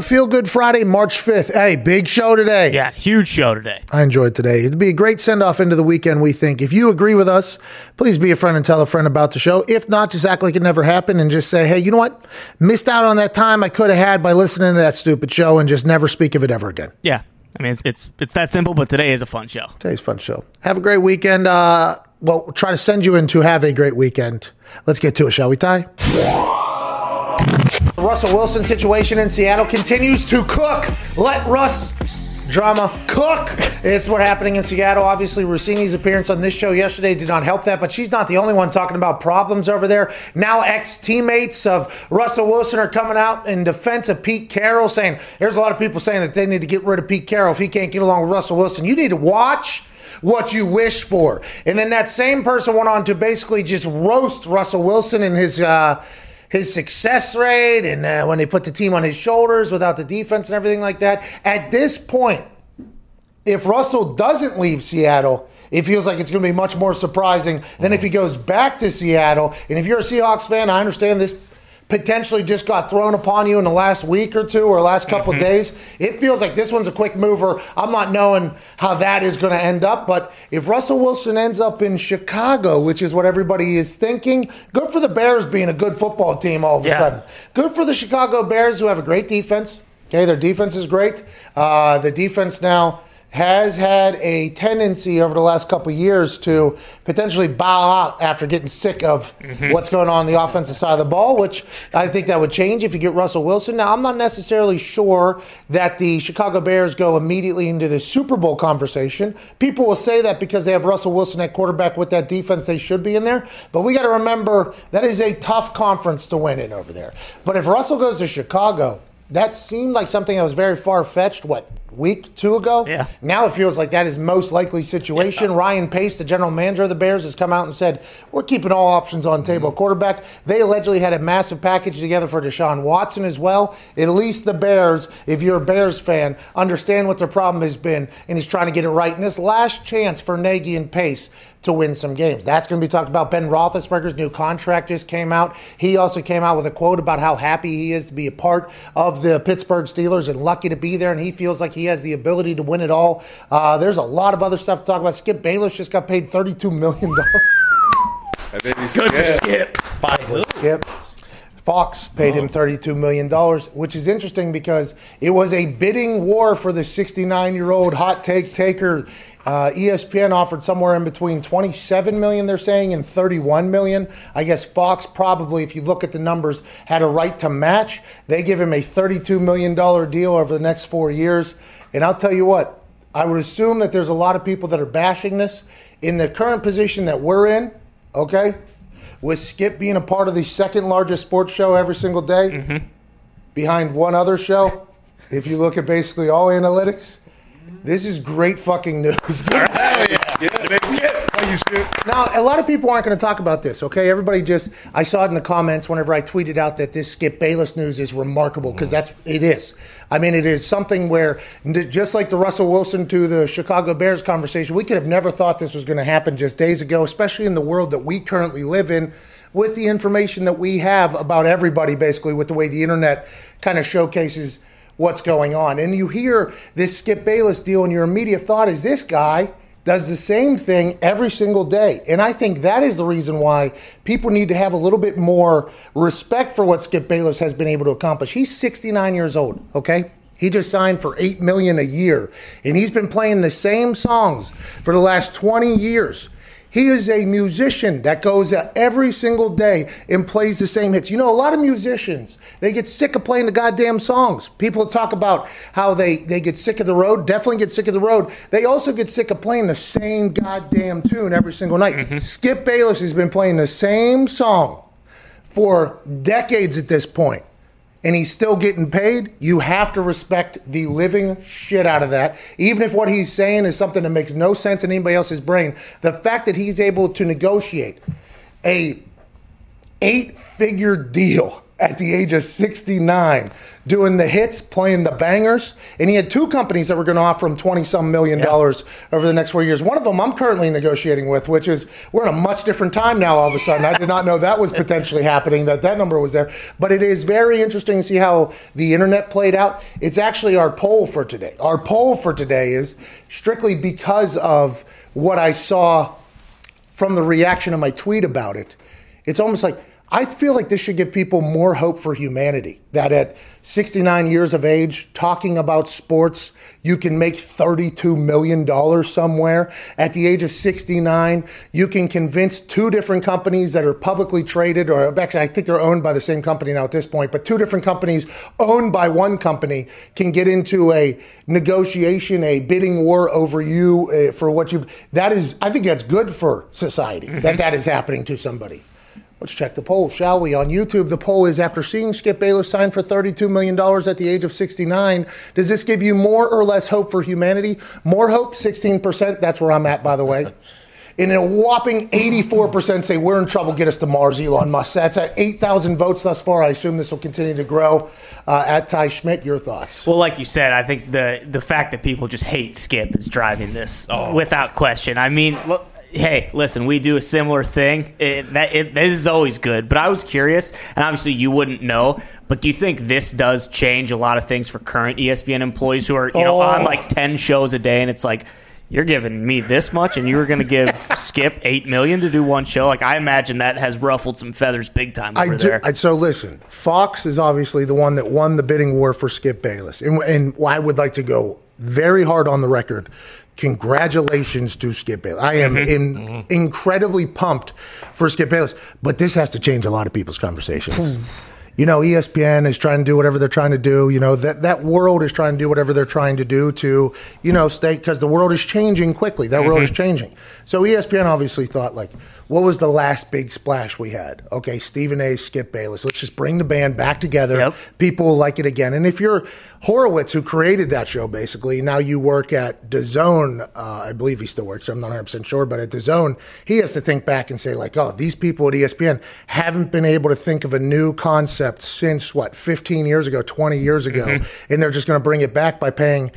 show. Feel Good Friday, March 5th. Hey, big show today. Yeah, huge show today. I enjoyed today. It'd be a great send off into the weekend, we think. If you agree with us, please be a friend and tell a friend about the show. If not, just act like it never happened and just say, hey, you know what? Missed out on that time I could have had by listening to that stupid show and just never speak of it ever again. Yeah. I mean, it's it's it's that simple, but today is a fun show. Today's a fun show. Have a great weekend. Uh, well, we'll try to send you in to have a great weekend. Let's get to it, shall we, Ty? The Russell Wilson situation in Seattle continues to cook. Let Russ drama cook. It's what happening in Seattle. Obviously, Russini's appearance on this show yesterday did not help that, but she's not the only one talking about problems over there. Now, ex teammates of Russell Wilson are coming out in defense of Pete Carroll, saying there's a lot of people saying that they need to get rid of Pete Carroll if he can't get along with Russell Wilson. You need to watch what you wish for. And then that same person went on to basically just roast Russell Wilson and his. Uh, his success rate and uh, when they put the team on his shoulders without the defense and everything like that. At this point, if Russell doesn't leave Seattle, it feels like it's going to be much more surprising than if he goes back to Seattle. And if you're a Seahawks fan, I understand this potentially just got thrown upon you in the last week or two or last couple of days. It feels like this one's a quick mover. I'm not knowing how that is going to end up, but if Russell Wilson ends up in Chicago, which is what everybody is thinking, good for the Bears being a good football team all of a sudden. Good for the Chicago Bears who have a great defense. Okay, their defense is great. Uh, the defense now has had a tendency over the last couple years to potentially bow out after getting sick of mm-hmm. what's going on on the offensive side of the ball, which I think that would change if you get Russell Wilson. Now, I'm not necessarily sure that the Chicago Bears go immediately into the Super Bowl conversation. People will say that because they have Russell Wilson at quarterback with that defense, they should be in there. But we got to remember that is a tough conference to win in over there. But if Russell goes to Chicago, that seemed like something that was very far fetched. What week two ago? Yeah. Now it feels like that is most likely situation. Ryan Pace, the general manager of the Bears, has come out and said we're keeping all options on table. Mm-hmm. Quarterback. They allegedly had a massive package together for Deshaun Watson as well. At least the Bears, if you're a Bears fan, understand what their problem has been and he's trying to get it right. And this last chance for Nagy and Pace to win some games. That's going to be talked about. Ben Roethlisberger's new contract just came out. He also came out with a quote about how happy he is to be a part of the Pittsburgh Steelers and lucky to be there. And he feels like he has the ability to win it all. Uh, there's a lot of other stuff to talk about. Skip Bayless just got paid $32 million And then he Good for. Skip. by Skip. Fox paid him $32 million, which is interesting because it was a bidding war for the 69 year old hot take taker. Uh, ESPN offered somewhere in between 27 million, they're saying, and 31 million. I guess Fox probably, if you look at the numbers, had a right to match. They give him a $32 million deal over the next four years. And I'll tell you what, I would assume that there's a lot of people that are bashing this. In the current position that we're in, okay, with Skip being a part of the second largest sports show every single day, behind one other show, if you look at basically all analytics, this is great fucking news. Thank you, Skip. Now, a lot of people aren't going to talk about this, okay? Everybody just, I saw it in the comments whenever I tweeted out that this Skip Bayless news is remarkable because that's, it is. I mean, it is something where, just like the Russell Wilson to the Chicago Bears conversation, we could have never thought this was going to happen just days ago, especially in the world that we currently live in with the information that we have about everybody, basically, with the way the internet kind of showcases what's going on. And you hear this Skip Bayless deal, and your immediate thought is this guy does the same thing every single day. And I think that is the reason why people need to have a little bit more respect for what Skip Bayless has been able to accomplish. He's 69 years old, okay? He just signed for 8 million a year and he's been playing the same songs for the last 20 years. He is a musician that goes out every single day and plays the same hits. You know, a lot of musicians, they get sick of playing the goddamn songs. People talk about how they, they get sick of the road, definitely get sick of the road. They also get sick of playing the same goddamn tune every single night. Mm-hmm. Skip Bayless has been playing the same song for decades at this point and he's still getting paid, you have to respect the living shit out of that. Even if what he's saying is something that makes no sense in anybody else's brain, the fact that he's able to negotiate a eight figure deal at the age of 69, doing the hits, playing the bangers. And he had two companies that were going to offer him 20 some million dollars over the next four years. One of them I'm currently negotiating with, which is we're in a much different time now all of a sudden. I did not know that was potentially happening, that that number was there. But it is very interesting to see how the internet played out. It's actually our poll for today. Our poll for today is strictly because of what I saw from the reaction of my tweet about it. It's almost like I feel like this should give people more hope for humanity. That at 69 years of age, talking about sports, you can make $32 million somewhere. At the age of 69, you can convince two different companies that are publicly traded, or actually, I think they're owned by the same company now at this point, but two different companies owned by one company can get into a negotiation, a bidding war over you uh, for what you've. That is, I think that's good for society that that is happening to somebody. Let's check the poll, shall we? On YouTube, the poll is after seeing Skip Bayless sign for $32 million at the age of 69, does this give you more or less hope for humanity? More hope, 16%. That's where I'm at, by the way. And a whopping 84% say we're in trouble, get us to Mars, Elon Musk. That's at 8,000 votes thus far. I assume this will continue to grow. Uh, at Ty Schmidt, your thoughts? Well, like you said, I think the the fact that people just hate Skip is driving this without question. I mean, look, hey, listen, we do a similar thing. It, that it, this is always good. But I was curious, and obviously you wouldn't know. But do you think this does change a lot of things for current ESPN employees who are you know Oh. on like oh. ten shows a day, and it's like. You're giving me this much, and you were going to give Skip eight million to do one show. Like I imagine that has ruffled some feathers big time over I do. there. I, so listen, Fox is obviously the one that won the bidding war for Skip Bayless, and, and I would like to go very hard on the record. Congratulations to Skip Bayless. I am mm-hmm. in, mm-hmm. incredibly pumped for Skip Bayless, but this has to change a lot of people's conversations. Hmm. You know, ESPN is trying to do whatever they're trying to do. You know, that, that world is trying to do whatever they're trying to do to, you know, stay, because the world is changing quickly. That world is changing. So ESPN obviously thought, like, what was the last big splash we had? Okay, Stephen A. Skip Bayless. Let's just bring the band back together. Yep. People will like it again. And if you're Horowitz, who created that show, basically, now you work at DAZN. Uh, I believe he still works. I'm not 100 percent sure, but at DAZN, he has to think back and say, like, oh, these people at ESPN haven't been able to think of a new concept since what 15 years ago, 20 years ago, mm-hmm. and they're just going to bring it back by paying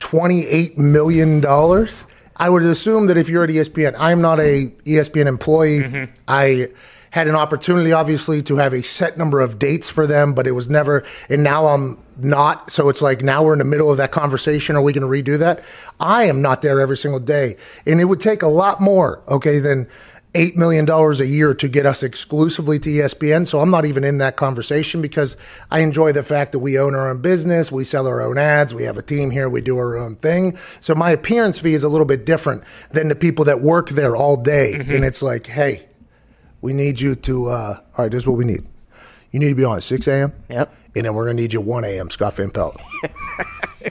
28 million dollars. I would assume that if you're at ESPN, I'm not a ESPN employee. Mm-hmm. I had an opportunity, obviously, to have a set number of dates for them, but it was never. And now I'm not. So it's like now we're in the middle of that conversation. Are we going to redo that? I am not there every single day, and it would take a lot more. Okay, than eight million dollars a year to get us exclusively to ESPN. So I'm not even in that conversation because I enjoy the fact that we own our own business, we sell our own ads, we have a team here, we do our own thing. So my appearance fee is a little bit different than the people that work there all day. And it's like, hey, we need you to. Uh, all right, this is what we need. You need to be on at 6 a.m. Yep. And then we're going to need you 1 a.m. Scott Van Pelt.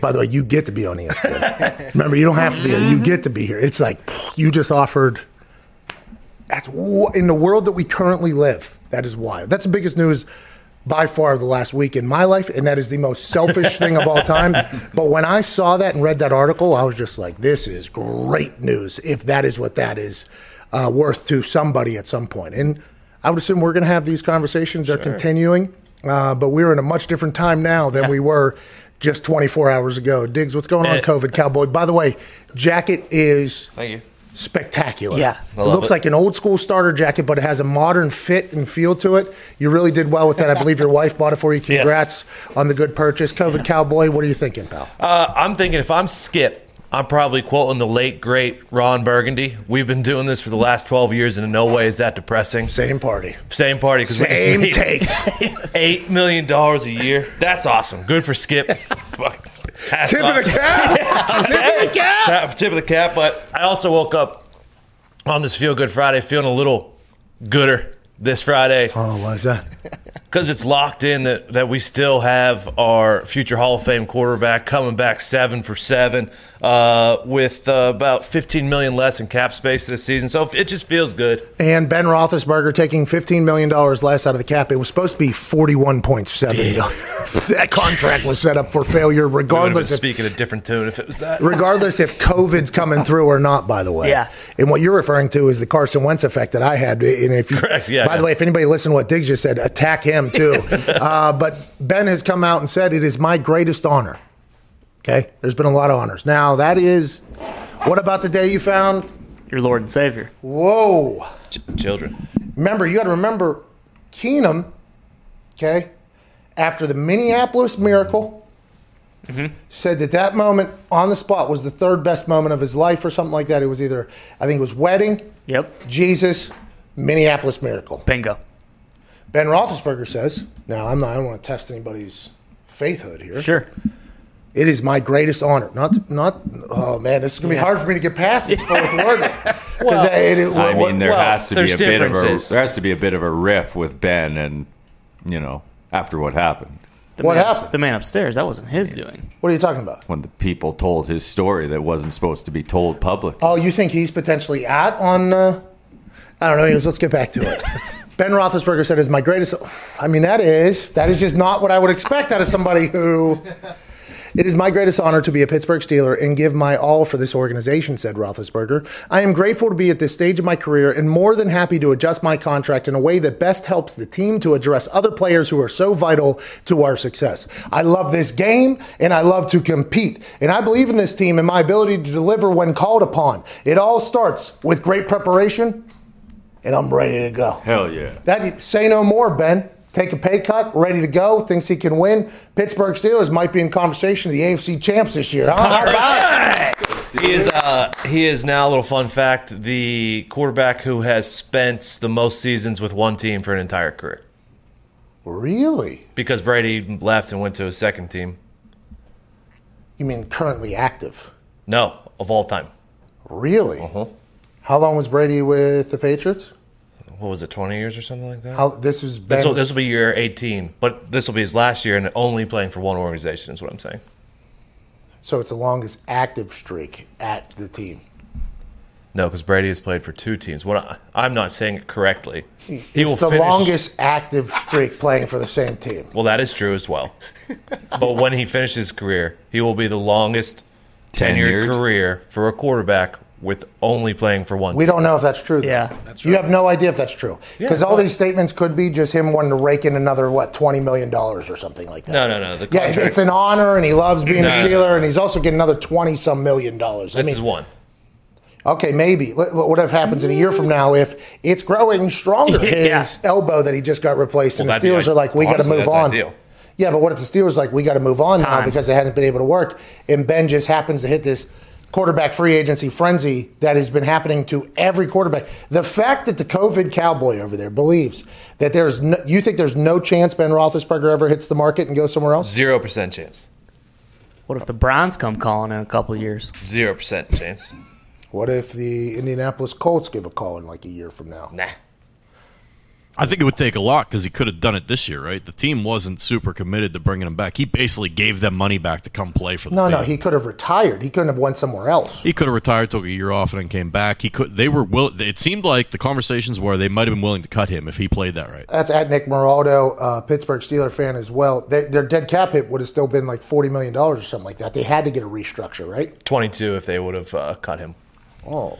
By the way, you get to be on ESPN. Remember, you don't have to be here. You get to be here. It's like you just offered. That's in the world that we currently live. That is wild. That's the biggest news by far of the last week in my life, and that is the most selfish thing of all time. But when I saw that and read that article, I was just like, "This is great news." If that is what that is uh, worth to somebody at some point, and I would assume we're going to have these conversations. They're continuing, uh, but we're in a much different time now than we were just 24 hours ago. Diggs, what's going on. COVID Cowboy? By the way, jacket is Thank you. Spectacular. Yeah. it I love looks it. like an old school starter jacket, but it has a modern fit and feel to it. You really did well with that. I believe your wife bought it for you. Congrats on the good purchase, COVID Cowboy. What are you thinking, pal? Uh, I'm thinking if I'm Skip, I'm probably quoting the late great Ron Burgundy. We've been doing this for the last 12 years, and in no way is that depressing. Same party, Same party, because same takes. Eight million dollars a year. That's awesome. Good for Skip. Hats Tip of the cap. Tip of the cap. Tap- tip of the cap. But I also woke up on this Feel Good Friday feeling a little gooder this Friday Oh, why is that? because it's locked in that, that we still have our future Hall of Fame quarterback coming back seven for seven uh, with uh, about 15 million less in cap space this season. So it just feels good. And Ben Roethlisberger taking $15 million less out of the cap. It was supposed to be $41.7 million. that contract was set up for failure, We been regardless if speaking a different tune if it was that. regardless if COVID's coming through or not, by the way. Yeah. And what you're referring to is the Carson Wentz effect that I had. And if you, Correct, yeah, By the way, if anybody listened to what Diggs just said, attack him too. uh, but Ben has come out and said it is my greatest honor. Okay, there's been a lot of honors. Now that is, what about the day you found? Your Lord and Savior. Whoa! Ch- children. Remember, you got to remember, Keenum. Okay, after the Minneapolis Miracle. Mm-hmm. Said that that moment on the spot was the third best moment of his life, or something like that. It was either, I think it was wedding, Yep. Jesus, Minneapolis Miracle. Bingo. Ben Roethlisberger says, now I'm not, I don't want to test anybody's faithhood here. Sure. It is my greatest honor. Not, not. Oh man, this is gonna be hard for me to get past this fourth word. Because it, it, I mean, there well, has to be a bit of a there has to be a bit of a riff with Ben, and you know, after what happened The What man, happened? The man upstairs. That wasn't his doing. what are you talking about? when the people told his story that wasn't supposed to be told public. Oh, you think he's potentially at on? Uh, I don't know. Anyways, let's get back to it. Ben Roethlisberger said, "Is my greatest." I mean, that is that is just not what I would expect out of somebody who. It is my greatest honor to be a Pittsburgh Steeler and give my all for this organization, said Roethlisberger. I am grateful to be at this stage of my career and more than happy to adjust my contract in a way that best helps the team to address other players who are so vital to our success. I love this game and I love to compete. And I believe in this team and my ability to deliver when called upon. It all starts with great preparation, and I'm ready to go. Hell yeah! That say no more, Ben. Take a pay cut, ready to go, thinks he can win. Pittsburgh Steelers might be in conversation of the AFC champs this year. Huh? How about it? He is. Uh, he is now a little fun fact: the quarterback who has spent the most seasons with one team for an entire career. Really? Because Brady left and went to a second team. You mean currently active? No, of all time. Really? Uh-huh. How long was Brady with the Patriots? What was it, twenty years or something like that? How this was This Ben's, will, this will be year 18, but this will be his last year and only playing for one organization, is what I'm saying. so it's the longest active streak at the team. No, because Brady has played for two teams. What I, I'm not saying it correctly. He it's the finish- longest active streak playing for the same team. Well, that is true as well. but when he finishes his career, he will be the longest tenured Tenured? career for a quarterback with only playing for one. We don't know if that's true. Though. Yeah. you have no idea if that's true because all these statements could be just him wanting to rake in another what twenty million dollars or something like that. No, no, no. The Yeah, it's an honor, and he loves being a No, no, Steeler, and he's also getting another twenty some million dollars. I this mean, is one. okay, maybe. What what happens in a year from now if it's growing stronger? His Yeah. elbow that he just got replaced, and the Steelers be are like, we got to move on. ideal. Yeah, but what if the Steelers like we got to move on now because it hasn't been able to work, and Ben just happens to hit this quarterback free agency frenzy that has been happening to every quarterback. The fact that the COVID cowboy over there believes that there's no, you think there's no chance Ben Roethlisberger ever hits the market and goes somewhere else. Zero percent chance. What if the Browns come calling in a couple years? Zero percent chance. What if the Indianapolis Colts give a call in like a year from now? Nah. I think it would take a lot because he could have done it this year, right? The team wasn't super committed to bringing him back. He basically gave them money back to come play for the No, team. no, he could have retired. He couldn't have went somewhere else. He could have retired, took a year off, and then came back. He could. They were will. It seemed like the conversations were they might have been willing to cut him if he played that right. That's at Nick Moraldo, uh, Pittsburgh Steeler fan as well. Their, their dead cap hit would have still been like forty million dollars or something like that. They had to get a restructure, right? Twenty-two if they would have uh, cut him. Oh,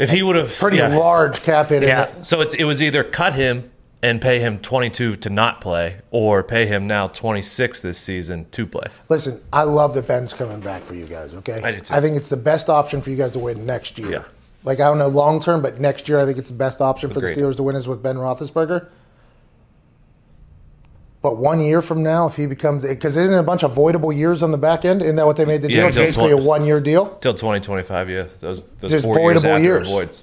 If he would have pretty yeah. large cap hit. Yeah. So it's it was either cut him and pay him 22 to not play, or pay him now 26 this season to play. listen, I love that Ben's coming back for you guys. Okay, I do too. I think it's the best option for you guys to win next year. Yeah. Like I don't know long term, but next year I think it's the best option for the Steelers to win is with Ben Roethlisberger. But one year from now, if he becomes because isn't it a bunch of voidable years on the back end? Isn't that what they made the Yeah, deal? It's until basically a one year deal. Till 2025, yeah. Those, those Just years voidable after years.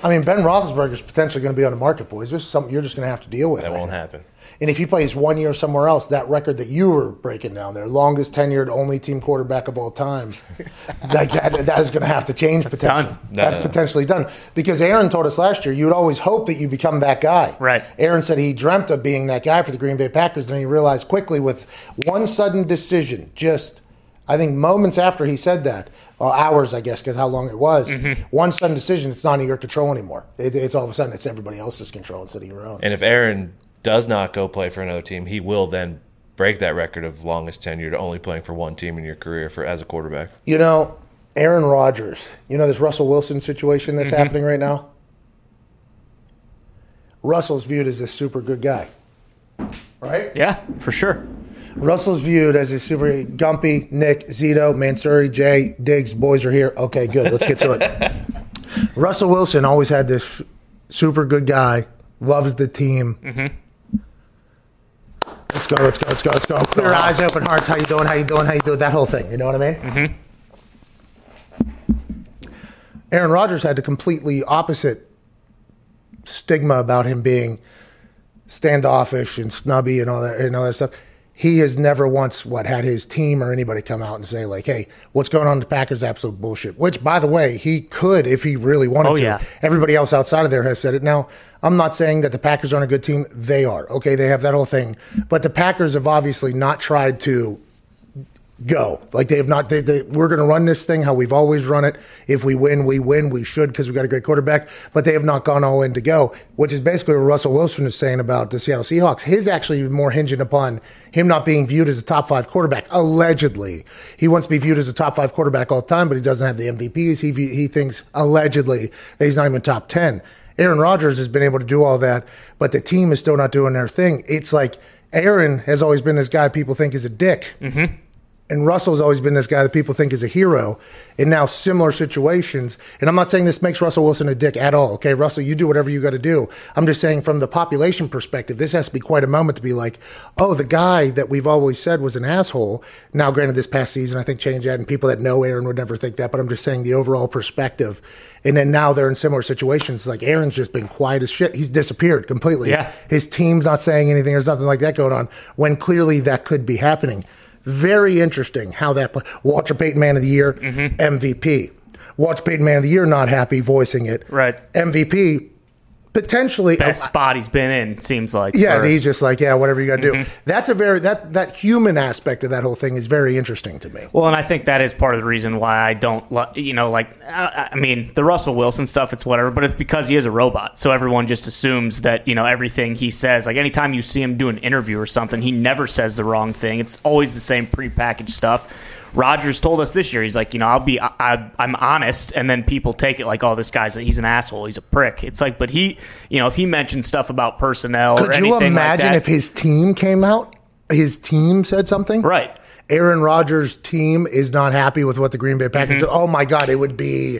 Voids. I mean, Ben Roethlisberger is potentially going to be on the market, boys. This is something you're just going to have to deal with. That I won't happen. And if he plays one year somewhere else, that record that you were breaking down there, longest tenured only team quarterback of all time, like that, that is going to have to change potentially. done. No, That's no, no. potentially done because Aaron told us last year you would always hope that you become that guy. Right. Aaron said he dreamt of being that guy for the Green Bay Packers, and then he realized quickly with one sudden decision, just I think moments after he said that, well, hours I guess, because how long it was, Mm-hmm. one sudden decision, it's not in your control anymore. It, it's all of a sudden it's everybody else's control instead of your own. And if Aaron does not go play for another team, he will then break that record of longest tenure to only playing for one team in your career for as a quarterback. You know, Aaron Rodgers, you know this Russell Wilson situation that's happening right now? Russell's viewed as a super good guy. right? Yeah, for sure. Russell's viewed as a super Gumpy, Nick, Zito, Mansuri, Jay, Diggs. Boys are here. Okay, good. Let's get to it. Russell Wilson always had this super good guy, loves the team. Mm-hmm. Let's go, let's go, let's go, let's go. Clear eyes, open hearts. How you doing? How you doing? How you doing? That whole thing. You know what I mean? Mm-hmm. Aaron Rodgers had the completely opposite stigma about him being standoffish and snubby and all that and all that stuff. He has never once what had his team or anybody come out and say like, "Hey, what's going on in the Packers? Absolute bullshit." Which, by the way, he could if he really wanted Oh, to. yeah. Everybody else outside of there has said it. Now, I'm not saying that the Packers aren't a good team. They are. Okay, they have that whole thing, but the Packers have obviously not tried to go. Like they have not. They, they, we're going to run this thing how we've always run it. If we win, we win. We should because we got a great quarterback. But they have not gone all in to go, which is basically what Russell Wilson is saying about the Seattle Seahawks. His actually more hinging upon him not being viewed as a top five quarterback. Allegedly, he wants to be viewed as a top five quarterback all the time, but he doesn't have the MVPs. He he thinks allegedly that he's not even top ten. Aaron Rodgers has been able to do all that, but the team is still not doing their thing. It's like Aaron has always been this guy people think is a dick mm-hmm. And Russell's always been this guy that people think is a hero in now similar situations. And I'm not saying this makes Russell Wilson a dick at all. Okay, Russell, you do whatever you got to do. I'm just saying from the population perspective, this has to be quite a moment to be like, oh, the guy that we've always said was an asshole. Now, granted, this past season, I think changed that, and people that know Aaron would never think that. But I'm just saying the overall perspective. And then now they're in similar situations. Like Aaron's just been quiet as shit. He's disappeared completely. Yeah. His team's not saying anything. There's nothing like that going on when clearly that could be happening. Very interesting how that play. Walter Payton Man of the Year, mm-hmm. MVP. Walter Payton Man of the Year not happy voicing it. Right. MVP potentially Best spot he's been in seems like. yeah, for- and he's just like, yeah, whatever you got to do. Mm-hmm. That's a very that that human aspect of that whole thing is very interesting to me. Well, and I think that is part of the reason why I don't, li- you know, like, I, I mean, the Russell Wilson stuff, it's whatever, but it's because he is a robot. So everyone just assumes that, you know, everything he says, like, anytime you see him do an interview or something, he never says the wrong thing. It's always the same prepackaged stuff. Rodgers told us this year, he's like, you know, I'll be, I, I, I'm honest, and then people take it like, oh, this guy's, he's an asshole, he's a prick. It's like, but he, you know, if he mentions stuff about personnel or Could you imagine like that, if his team came out, his team said something? right? Aaron Rodgers' team is not happy with what the Green Bay Packers Mm-hmm. do. Oh my God, it would be,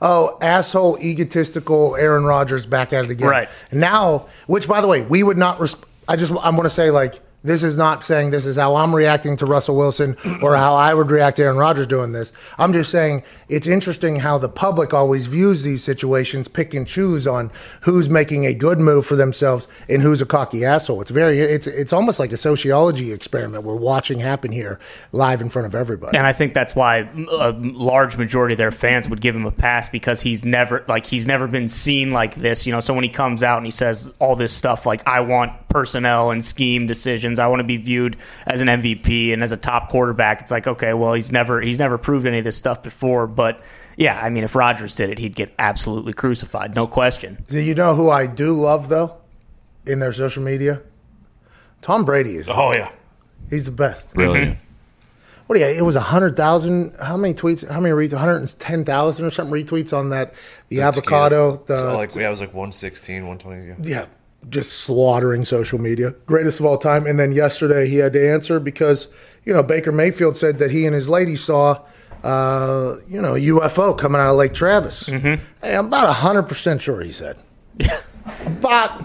oh, asshole, egotistical Aaron Rodgers back at it again. Right. Now, which by the way, we would not, res- I just, I'm going to say like, this is not saying this is how I'm reacting to Russell Wilson or how I would react to Aaron Rodgers doing this. I'm just saying it's interesting how the public always views these situations, pick and choose on who's making a good move for themselves and who's a cocky asshole. It's very, it's it's almost like a sociology experiment we're watching happen here live in front of everybody. And I think that's why a large majority of their fans would give him a pass because he's never like he's never been seen like this. You know, so when he comes out and he says all this stuff like I want personnel and scheme decisions, I want to be viewed as an MVP and as a top quarterback. It's like okay, well he's never he's never proved any of this stuff before, but. Yeah, I mean, if Rodgers did it, he'd get absolutely crucified, no question. Do you know who I do love though in their social media? Tom Brady is. Oh yeah. He's the best. Brilliant. Mm-hmm. What do you? It was a hundred thousand. How many tweets? How many retweets? One hundred and ten thousand or something retweets on that. The avocado. The So like yeah, it was like 116, 120. Yeah. yeah, just slaughtering social media. Greatest of all time. And then yesterday he had to answer because you know Baker Mayfield said that he and his lady saw. Uh, you know, a UFO coming out of Lake Travis. Hey, I'm about hundred percent sure he said. about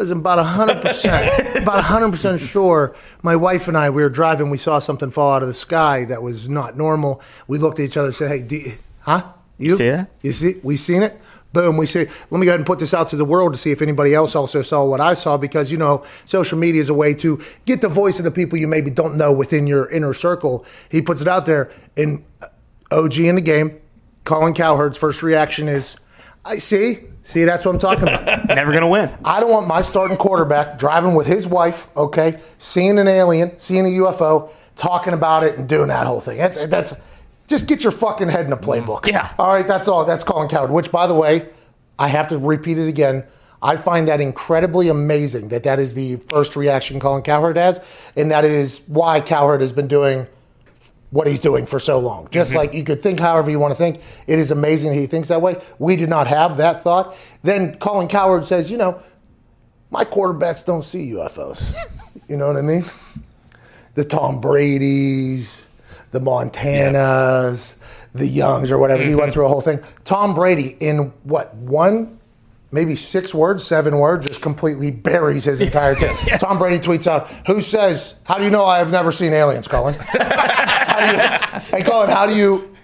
was about hundred percent, about hundred percent sure. My wife and I, we were driving. We saw something fall out of the sky that was not normal. We looked at each other and said, "Hey, do you, huh? You See that? You see? We seen it." Boom. We say, let me go ahead and put this out to the world to see if anybody else also saw what I saw because, you know, social media is a way to get the voice of the people you maybe don't know within your inner circle. He puts it out there. And OG in the game, Colin Cowherd's first reaction is, I see. See, that's what I'm talking about. Never gonna win. I don't want my starting quarterback driving with his wife, okay, seeing an alien, seeing a UFO, talking about it and doing that whole thing. That's that's just get your fucking head in a playbook. Yeah. All right, that's all. That's Colin Cowherd. Which, by the way, I have to repeat it again. I find that incredibly amazing that that is the first reaction Colin Cowherd has, and that is why Cowherd has been doing what he's doing for so long. Just mm-hmm. like you could think however you want to think. It is amazing he thinks that way. We did not have that thought. Then Colin Cowherd says, you know, my quarterbacks don't see UFOs. You know what I mean? The Tom Brady's, the Montanas, the Youngs, or whatever. He went through a whole thing. Tom Brady, in what, one, maybe six words, seven words, just completely buries his entire team. Tom Brady tweets out, Who says, How do you know I have never seen aliens, Colin? how you, hey, Colin, how do you,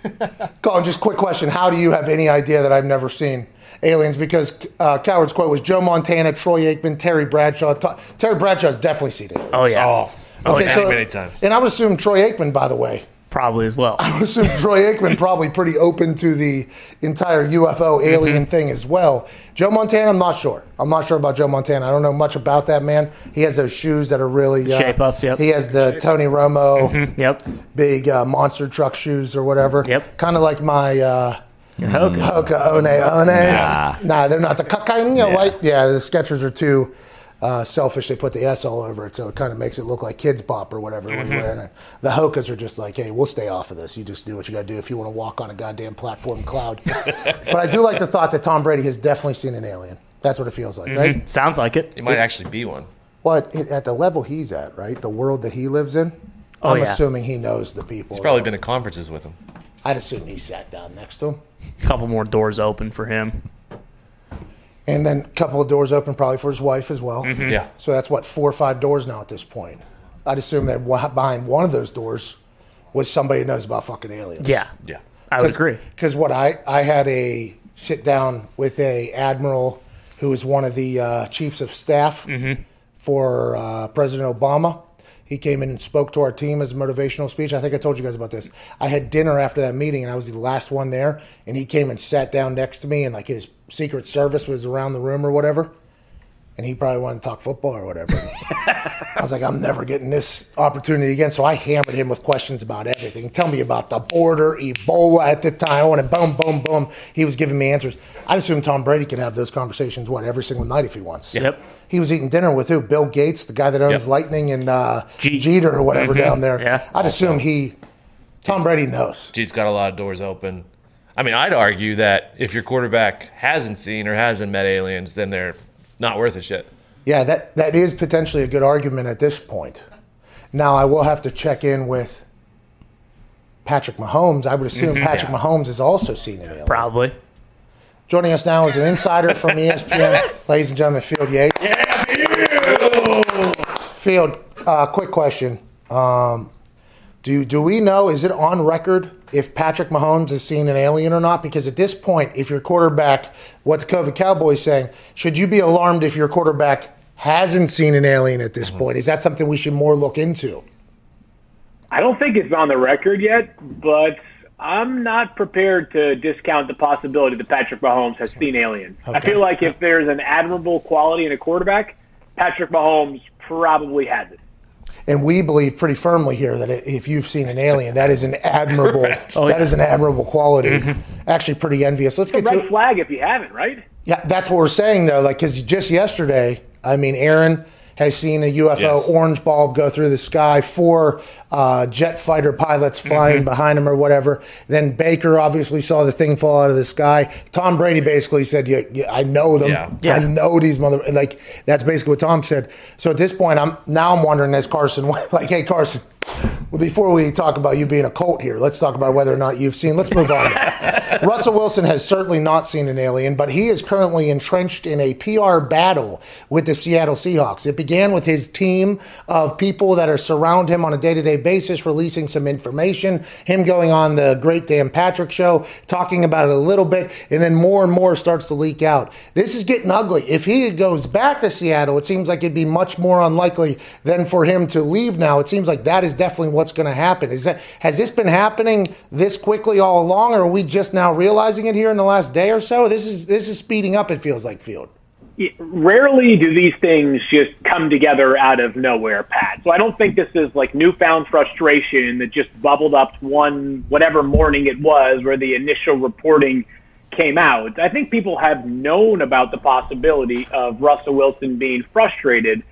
Colin, just quick question. How do you have any idea that I've never seen aliens? Because uh, Cowherd's quote was Joe Montana, Troy Aikman, Terry Bradshaw. To- Terry Bradshaw's definitely seen aliens. Oh yeah, Oh, Okay, many, so, many times. And I would assume Troy Aikman, by the way, probably as well. I would assume Troy Aikman probably pretty open to the entire UFO alien Mm-hmm. thing as well. Joe Montana, I'm not sure. I'm not sure about Joe Montana. I don't know much about that man. He has those shoes that are really uh, Shape ups, yep. He has the Tony Romo Yep, big uh, monster truck shoes or whatever. Yep. Kind of like my. Uh, your Hoka. Hoka One Ones. Nah. they're not the cocaine, you know, white. Yeah, the Skechers are too uh, selfish. They put the S all over it, so it kind of makes it look like kids bop or whatever when you're wearing it. The Hokas are just like, hey, we'll stay off of this. You just do what you got to do if you want to walk on a goddamn platform cloud. but I do like the thought that Tom Brady has definitely seen an alien. That's what it feels like, right? Sounds like it. It might actually be one. But it- at the level he's at, right, the world that he lives in, Oh, I'm yeah. assuming he knows the people. He's probably that- been to conferences with him. I'd assume he sat down next to him. A couple more doors open for him. And then a couple of doors open probably for his wife as well. Yeah. So that's what four or five doors now at this point. I'd assume that behind one of those doors was somebody who knows about fucking aliens. Yeah, Yeah. I would agree. Because what I I had a sit down with a admiral who was one of the uh, chiefs of staff for uh, President Obama. He came in and spoke to our team as a motivational speech. I think I told you guys about this. I had dinner after that meeting, and I was the last one there. And he came and sat down next to me, and like his Secret Service was around the room or whatever. And he probably wanted to talk football or whatever. I was like, I'm never getting this opportunity again. So I hammered him with questions about everything. Tell me about the border, Ebola at the time. I wanted boom, boom, boom. He was giving me answers. I'd assume Tom Brady can have those conversations, what, every single night if he wants. Yep. He was eating dinner with who? Bill Gates, the guy that owns Yep. Lightning and uh, G- Jeter or whatever down there. Yeah. I'd assume he, Tom Brady knows. G's got a lot of doors open. I mean, I'd argue that if your quarterback hasn't seen or hasn't met aliens, then they're not worth a shit. Yeah, that, that is potentially a good argument at this point. Now, I will have to check in with Patrick Mahomes. I would assume Patrick Mahomes has also seen an alien. Probably. Joining us now is an insider from ESPN, ladies and gentlemen, Field Yates. Yeah. Field, uh, quick question. Um, do, do we know, is it on record if Patrick Mahomes has seen an alien or not? Because at this point, if your quarterback, what the COVID Cowboys saying, should you be alarmed if your quarterback hasn't seen an alien at this mm-hmm. point? Is that something we should more look into? I don't think it's on the record yet, but I'm not prepared to discount the possibility that Patrick Mahomes has seen aliens. I feel like if there's an admirable quality in a quarterback, Patrick Mahomes probably has it. And we believe pretty firmly here that if you've seen an alien, that is an admirable, Oh, that is an admirable quality. Mm-hmm. Actually, pretty envious. Let's get It's a to red flag if you haven't, right? Yeah, that's what we're saying though. Like, because just yesterday, I mean, Aaron has seen a UFO Yes. orange bulb go through the sky. Four uh, jet fighter pilots flying behind him or whatever. Then Baker obviously saw the thing fall out of the sky. Tom Brady basically said, yeah, yeah, "I know them. Yeah. Yeah. I know these mother." Like that's basically what Tom said. So at this point, I'm now I'm wondering as Carson, like, hey Carson. Well, before we talk about you being a cult here, let's talk about whether or not you've seen. Let's move on. Russell Wilson has certainly not seen an alien, but he is currently entrenched in a PR battle with the Seattle Seahawks. It began with his team of people that are surround him on a day-to-day basis, releasing some information. Him going on the Great Dan Patrick show, talking about it a little bit, and then more and more starts to leak out. This is getting ugly. If he goes back to Seattle, it seems like it'd be much more unlikely than for him to leave. Now, it seems like that is definitely what's going to happen. Is that has this been happening this quickly all along, or are we just now realizing it here in the last day or so? This is this is speeding up. It feels like Field. Rarely do these things just come together out of nowhere, Pat. So I don't think this is like newfound frustration that just bubbled up one whatever morning it was where the initial reporting came out. I think people have known about the possibility of Russell Wilson being frustrated.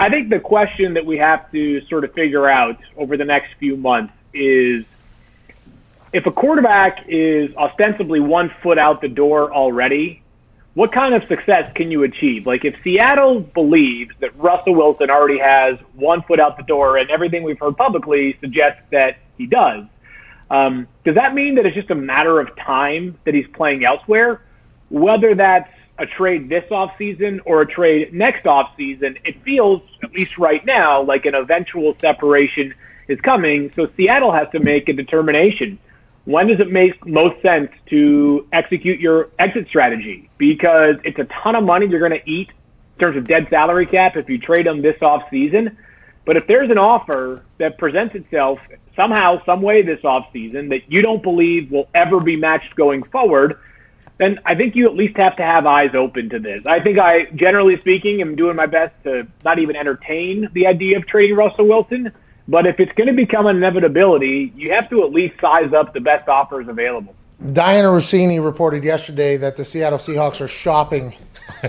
I think the question that we have to sort of figure out over the next few months is if a quarterback is ostensibly one foot out the door already, what kind of success can you achieve? Like if Seattle believes that Russell Wilson already has one foot out the door, and everything we've heard publicly suggests that he does, um, does that mean that it's just a matter of time that he's playing elsewhere? Whether that's a trade this offseason or a trade next offseason, it feels, at least right now, like an eventual separation is coming. So Seattle has to make a determination. When does it make most sense to execute your exit strategy? Because it's a ton of money you're going to eat in terms of dead salary cap if you trade them this offseason. But if there's an offer that presents itself somehow, some way this offseason that you don't believe will ever be matched going forward, then I think you at least have to have eyes open to this. I think I, generally speaking, am doing my best to not even entertain the idea of trading Russell Wilson. But if it's going to become an inevitability, you have to at least size up the best offers available. Dianna Russini reported yesterday that the Seattle Seahawks are shopping.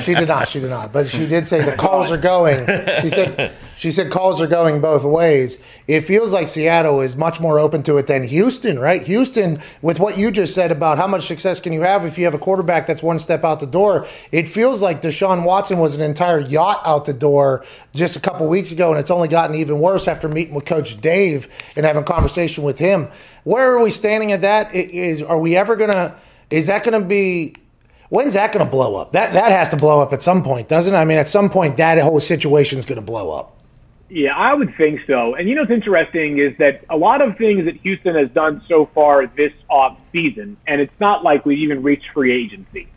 she did not. She did not. But she did say the calls are going. She said she said calls are going both ways. It feels like Seattle is much more open to it than Houston, right? Houston, with what you just said about how much success can you have if you have a quarterback that's one step out the door, it feels like Deshaun Watson was an entire yacht out the door just a couple weeks ago, and it's only gotten even worse after meeting with Coach Dave and having conversation with him. Where are we standing at that? Is are we ever gonna? Is that going to be When's that going to blow up? That that has to blow up at some point, doesn't it? I mean, at some point, that whole situation is going to blow up. Yeah, I would think so. And you know what's interesting is that a lot of things that Houston has done so far this off season, and it's not like we've even reached free agency.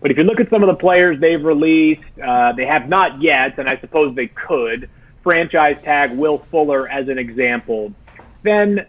But if you look at some of the players they've released, uh, they have not yet, and I suppose they could franchise tag Will Fuller as an example. Then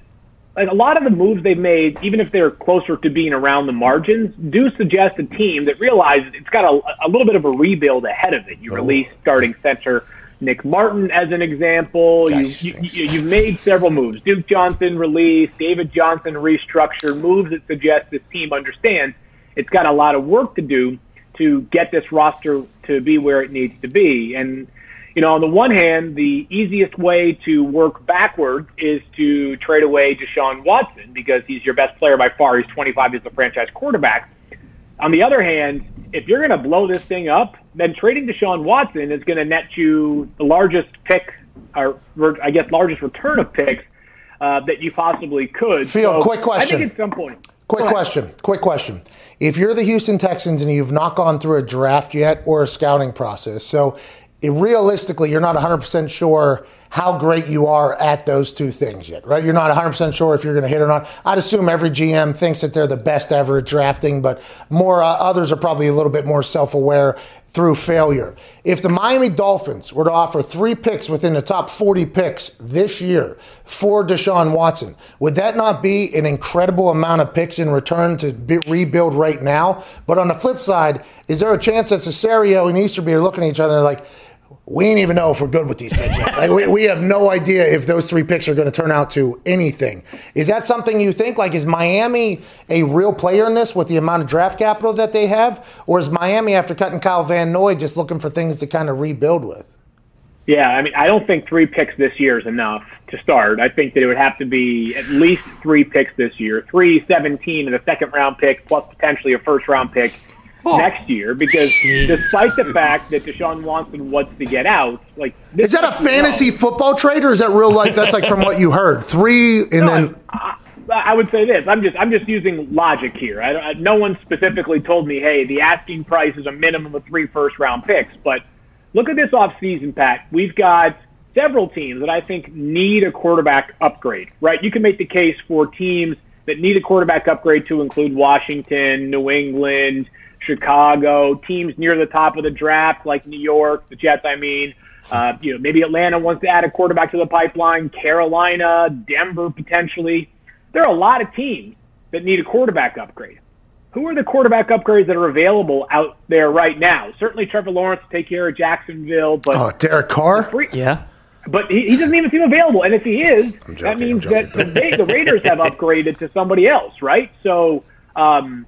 like a lot of the moves they've made, even if they're closer to being around the margins, do suggest a team that realizes it's got a, a little bit of a rebuild ahead of it. You oh. release starting center Nick Martin as an example. You, you, you've made several moves. Duke Johnson released, David Johnson restructured, moves that suggest this team understands it's got a lot of work to do to get this roster to be where it needs to be. And you know, on the one hand, the easiest way to work backwards is to trade away Deshaun Watson because he's your best player by far. He's 25 he's a franchise quarterback. On the other hand, if you're going to blow this thing up, then trading Deshaun Watson is going to net you the largest pick, or I guess largest return of picks uh, that you possibly could. Field, so quick question. I think at some point. Quick question. Quick question. If you're the Houston Texans and you've not gone through a draft yet or a scouting process, so it, realistically, you're not 100% sure how great you are at those two things yet, right? You're not 100% sure if you're going to hit or not. I'd assume every GM thinks that they're the best ever at drafting, but more uh, others are probably a little bit more self aware through failure. If the Miami Dolphins were to offer three picks within the top 40 picks this year for Deshaun Watson, would that not be an incredible amount of picks in return to be, rebuild right now? But on the flip side, is there a chance that Caserio and Easterby are looking at each other like, we ain't even know if we're good with these picks. like we, we have no idea if those three picks are going to turn out to anything. Is that something you think? Like, is Miami a real player in this with the amount of draft capital that they have, or is Miami after cutting Kyle Van Noy just looking for things to kind of rebuild with? Yeah, I mean, I don't think three picks this year is enough to start. I think that it would have to be at least three picks this year, three, 17, and a second round pick plus potentially a first round pick oh. next year because Jeez. despite the fact that Deshaun Watson wants to get out, like is that a fantasy football trade or is that real life? That's like from what you heard, three and no, then. I, I, would say this. I'm just I'm just using logic here. I, I, no one specifically told me, hey, the asking price is a minimum of three first round picks. But look at this offseason, Pat. We've got several teams that I think need a quarterback upgrade. Right? You can make the case for teams that need a quarterback upgrade to include Washington, New England, Chicago, teams near the top of the draft like New York, the Jets. I mean, uh, you know, maybe Atlanta wants to add a quarterback to the pipeline. Carolina, Denver potentially. There are a lot of teams that need a quarterback upgrade. Who are the quarterback upgrades that are available out there right now? Certainly Trevor Lawrence to take care of Jacksonville, but oh, Derek Carr, yeah. But he, he doesn't even seem available, and if he is, joking, that means that the, the Raiders have upgraded to somebody else, right? So um,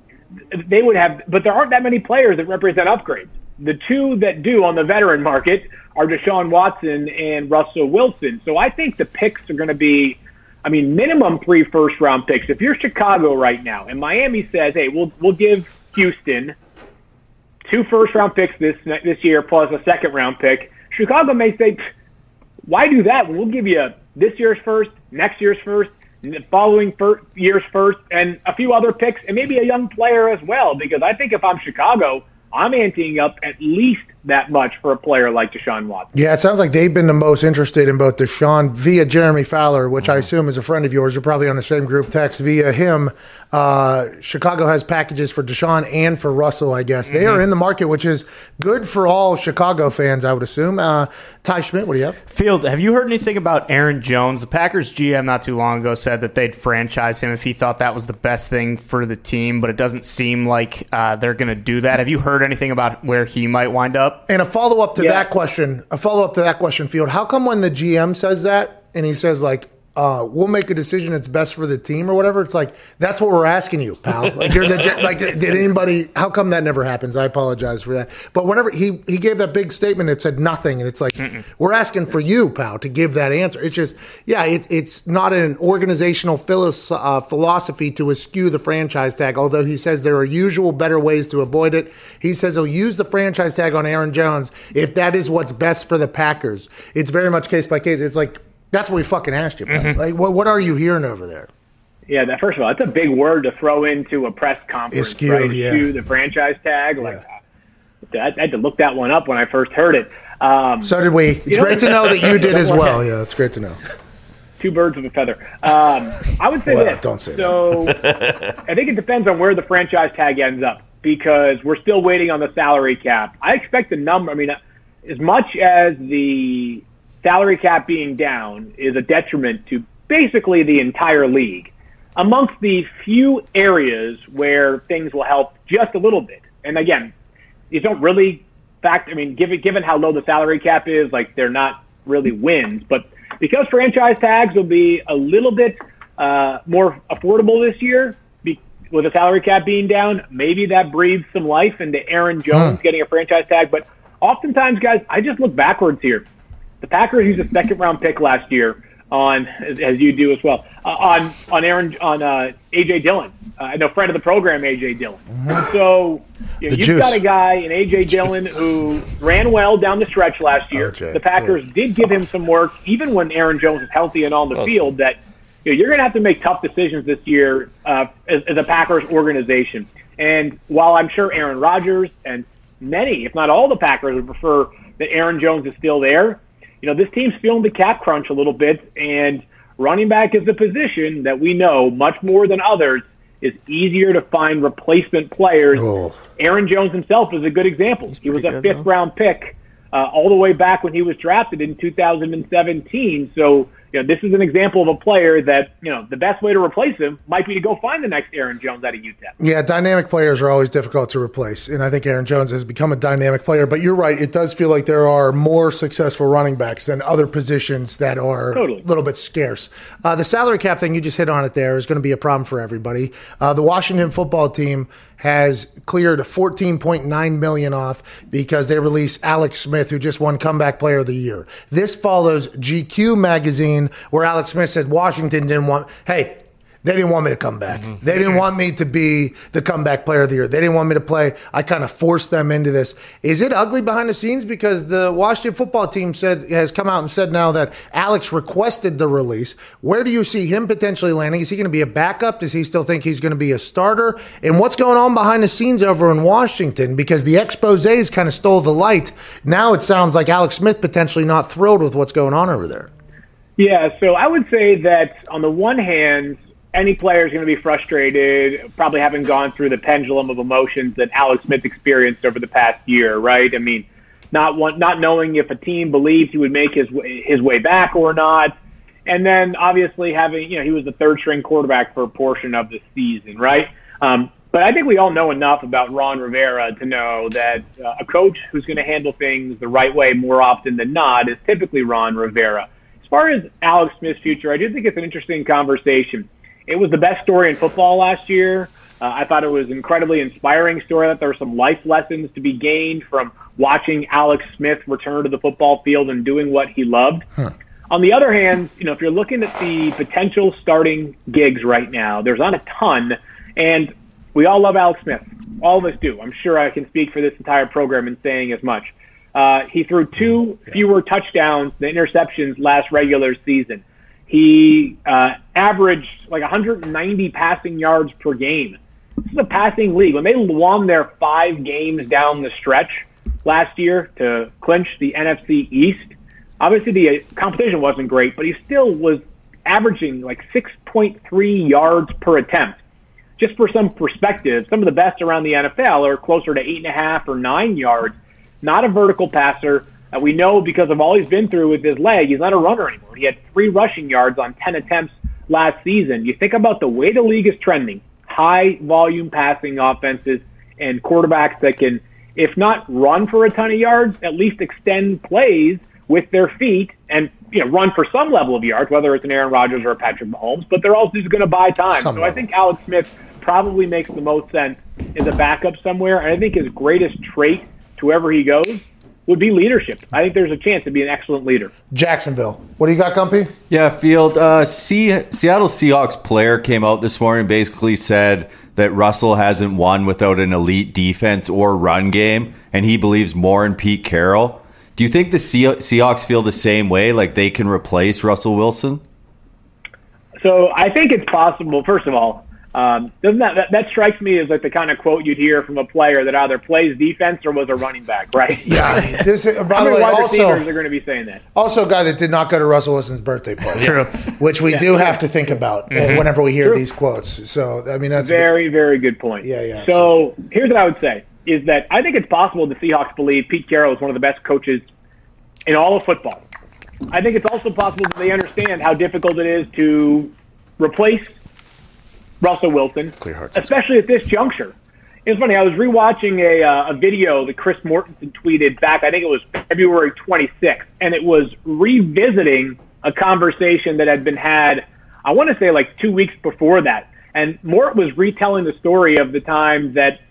they would have, but there aren't that many players that represent upgrades. The two that do on the veteran market are Deshaun Watson and Russell Wilson. So I think the picks are going to be, I mean, minimum three first round picks. If you're Chicago right now and Miami says, hey, we'll we'll give Houston, two first round picks this this year plus a second round pick. Chicago may say, why do that? We'll give you this year's first, next year's first, the following fir- year's first, and a few other picks, and maybe a young player as well. Because I think if I'm Chicago, I'm anteing up at least that much for a player like Deshaun Watson. Yeah, it sounds like they've been the most interested in both Deshaun via Jeremy Fowler, which I assume is a friend of yours. You're probably on the same group text via him. Uh, Chicago has packages for Deshaun and for Russell, I guess. They are in the market, which is good for all Chicago fans, I would assume. Uh, Ty Schmidt, what do you have? Field, have you heard anything about Aaron Jones? The Packers GM not too long ago said that they'd franchise him if he thought that was the best thing for the team, but it doesn't seem like uh, they're going to do that. Have you heard anything about where he might wind up? And a follow up to Yeah. that question, a follow up to that question, Field. How come when the GM says that and he says like, uh, "We'll make a decision that's best for the team" or whatever? It's like that's what we're asking you, pal. Like you're the like. Did anybody? How come that never happens? I apologize for that. But whenever he he gave that big statement, it said nothing, and it's like we're asking for you, pal, to give that answer. It's just yeah, it's it's not an organizational philos- uh, philosophy to eschew the franchise tag. Although he says there are usual better ways to avoid it. He says he'll use the franchise tag on Aaron Jones if that is what's best for the Packers. It's very much case by case. It's like that's what we fucking asked you. Pal. Like what what are you hearing over there? Yeah, that first of all, that's a big word to throw into a press conference, Eschew, right? yeah. Eschew, the franchise tag. Like, uh, I, I had to look that one up when I first heard it. Um, So did we. It's know- great to know that you did as well. Yeah, it's great to know. two birds with a feather. Um, I would say Well, this. don't say that. so, I think it depends on where the franchise tag ends up because we're still waiting on the salary cap. I expect the number. I mean, as much as the salary cap being down is a detriment to basically the entire league, amongst the few areas where things will help just a little bit. And again, these don't really fact. I mean, given given how low the salary cap is, like they're not really wins. But because franchise tags will be a little bit uh, more affordable this year, be, with the salary cap being down, maybe that breathes some life into Aaron Jones getting a franchise tag. But oftentimes, guys, I just look backwards here. The Packers used a second round pick last year on, as, you do as well, uh, on on Aaron on uh, AJ Dillon. Uh, I know friend of the program, AJ Dillon. So you know, you've juice. got a guy in AJ Dillon who ran well down the stretch last year. The Packers yeah. did give him some work, even when Aaron Jones was healthy and on the field. That you know, you're going to have to make tough decisions this year uh, as, as a Packers organization. And while I'm sure Aaron Rodgers and many, if not all, the Packers would prefer that Aaron Jones is still there, you know, this team's feeling the cap crunch a little bit, and running back is a position that we know much more than others is easier to find replacement players. Oh. Aaron Jones himself is a good example. he was a good, fifth though. round pick uh, all the way back when he was drafted in 2017. So, you know, this is an example of a player that, you know, the best way to replace him might be to go find the next Aaron Jones out of UTEP. Yeah, dynamic players are always difficult to replace, and I think Aaron Jones has become a dynamic player. But you're right; it does feel like there are more successful running backs than other positions that are Totally. a little bit scarce. Uh, the salary cap thing you just hit on it there is going to be a problem for everybody. Uh, the Washington football team has cleared 14.9 million off because they released Alex Smith, who just won Comeback Player of the Year. This follows GQ magazine, where Alex Smith said Washington didn't want. Hey, they didn't want me to come back. Mm-hmm. They didn't want me to be the comeback player of the year. They didn't want me to play. I kind of forced them into this. Is it ugly behind the scenes? Because the Washington football team said has come out and said now that Alex requested the release. Where do you see him potentially landing? Is he going to be a backup? Does he still think he's going to be a starter? And what's going on behind the scenes over in Washington? Because the exposes kind of stole the light. Now it sounds like Alex Smith potentially not thrilled with what's going on over there. Yeah, so I would say that on the one hand, any player is going to be frustrated, probably having gone through the pendulum of emotions that Alex Smith experienced over the past year, right? I mean, not want, not knowing if a team believed he would make his his way back or not, and then obviously having you know he was the third string quarterback for a portion of the season, right? Um, but I think we all know enough about Ron Rivera to know that uh, a coach who's going to handle things the right way more often than not is typically Ron Rivera. As far as Alex Smith's future, I do think it's an interesting conversation. It was the best story in football last year. Uh, I thought it was an incredibly inspiring story. That there were some life lessons to be gained from watching Alex Smith return to the football field and doing what he loved. On the other hand, you know, if you're looking at the potential starting gigs right now, there's not a ton, and we all love Alex Smith. all of us do. I'm sure I can speak for this entire program in saying as much. Uh, he threw two fewer touchdowns than interceptions last regular season. He uh, averaged like 190 passing yards per game. This is a passing league. When they won their five games down the stretch last year to clinch the NFC East, obviously the uh, competition wasn't great, but he still was averaging like 6.3 yards per attempt. Just for some perspective, some of the best around the NFL are closer to eight and a half or nine yards. Not a vertical passer. Uh, we know because of all he's been through with his leg, he's not a runner anymore. He had three rushing yards on 10 attempts last season. You think about the way the league is trending, high volume passing offenses and quarterbacks that can, if not run for a ton of yards, at least extend plays with their feet and you know run for some level of yards, whether it's an Aaron Rodgers or a Patrick Mahomes. But they're also just going to buy time. Some so I think Alex Smith probably makes the most sense as a backup somewhere. And I think his greatest trait to wherever he goes would be leadership. I think there's a chance to be an excellent leader. Jacksonville. What do you got, Gumpy? Yeah, Field. Uh, C- Seattle Seahawks player came out this morning and basically said that Russell hasn't won without an elite defense or run game, and he believes more in Pete Carroll. Do you think the Se- Seahawks feel the same way, like they can replace Russell Wilson? So I think it's possible. First of all, um, doesn't that, that that strikes me as like the kind of quote you'd hear from a player that either plays defense or was a running back, right? Yeah. This is, by How the way, wide receivers also are going to be saying that? also a guy that did not go to Russell Wilson's birthday party. True. Which we do have to think about uh, whenever we hear these quotes. So I mean that's Very, very good point. Yeah, yeah, So here's what I would say is that I think it's possible the Seahawks believe Pete Carroll is one of the best coaches in all of football. I think it's also possible that they understand how difficult it is to replace Russell Wilson, especially at this juncture. It's funny. I was rewatching a, uh, a video that Chris Mortensen tweeted back. I think it was February 26th, and it was revisiting a conversation that had been had. I want to say like two weeks before that, and Mort was retelling the story of the time that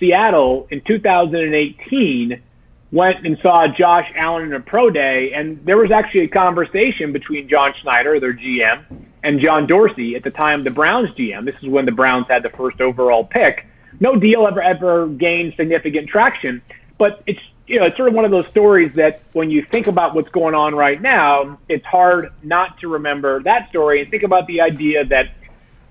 Seattle in 2018 went and saw Josh Allen in a pro day, and there was actually a conversation between John Schneider, their GM, and John Dorsey at the time the Browns GM. This is when the Browns had the first overall pick. No deal ever ever gained significant traction, but it's you know it's sort of one of those stories that when you think about what's going on right now, it's hard not to remember that story and think about the idea that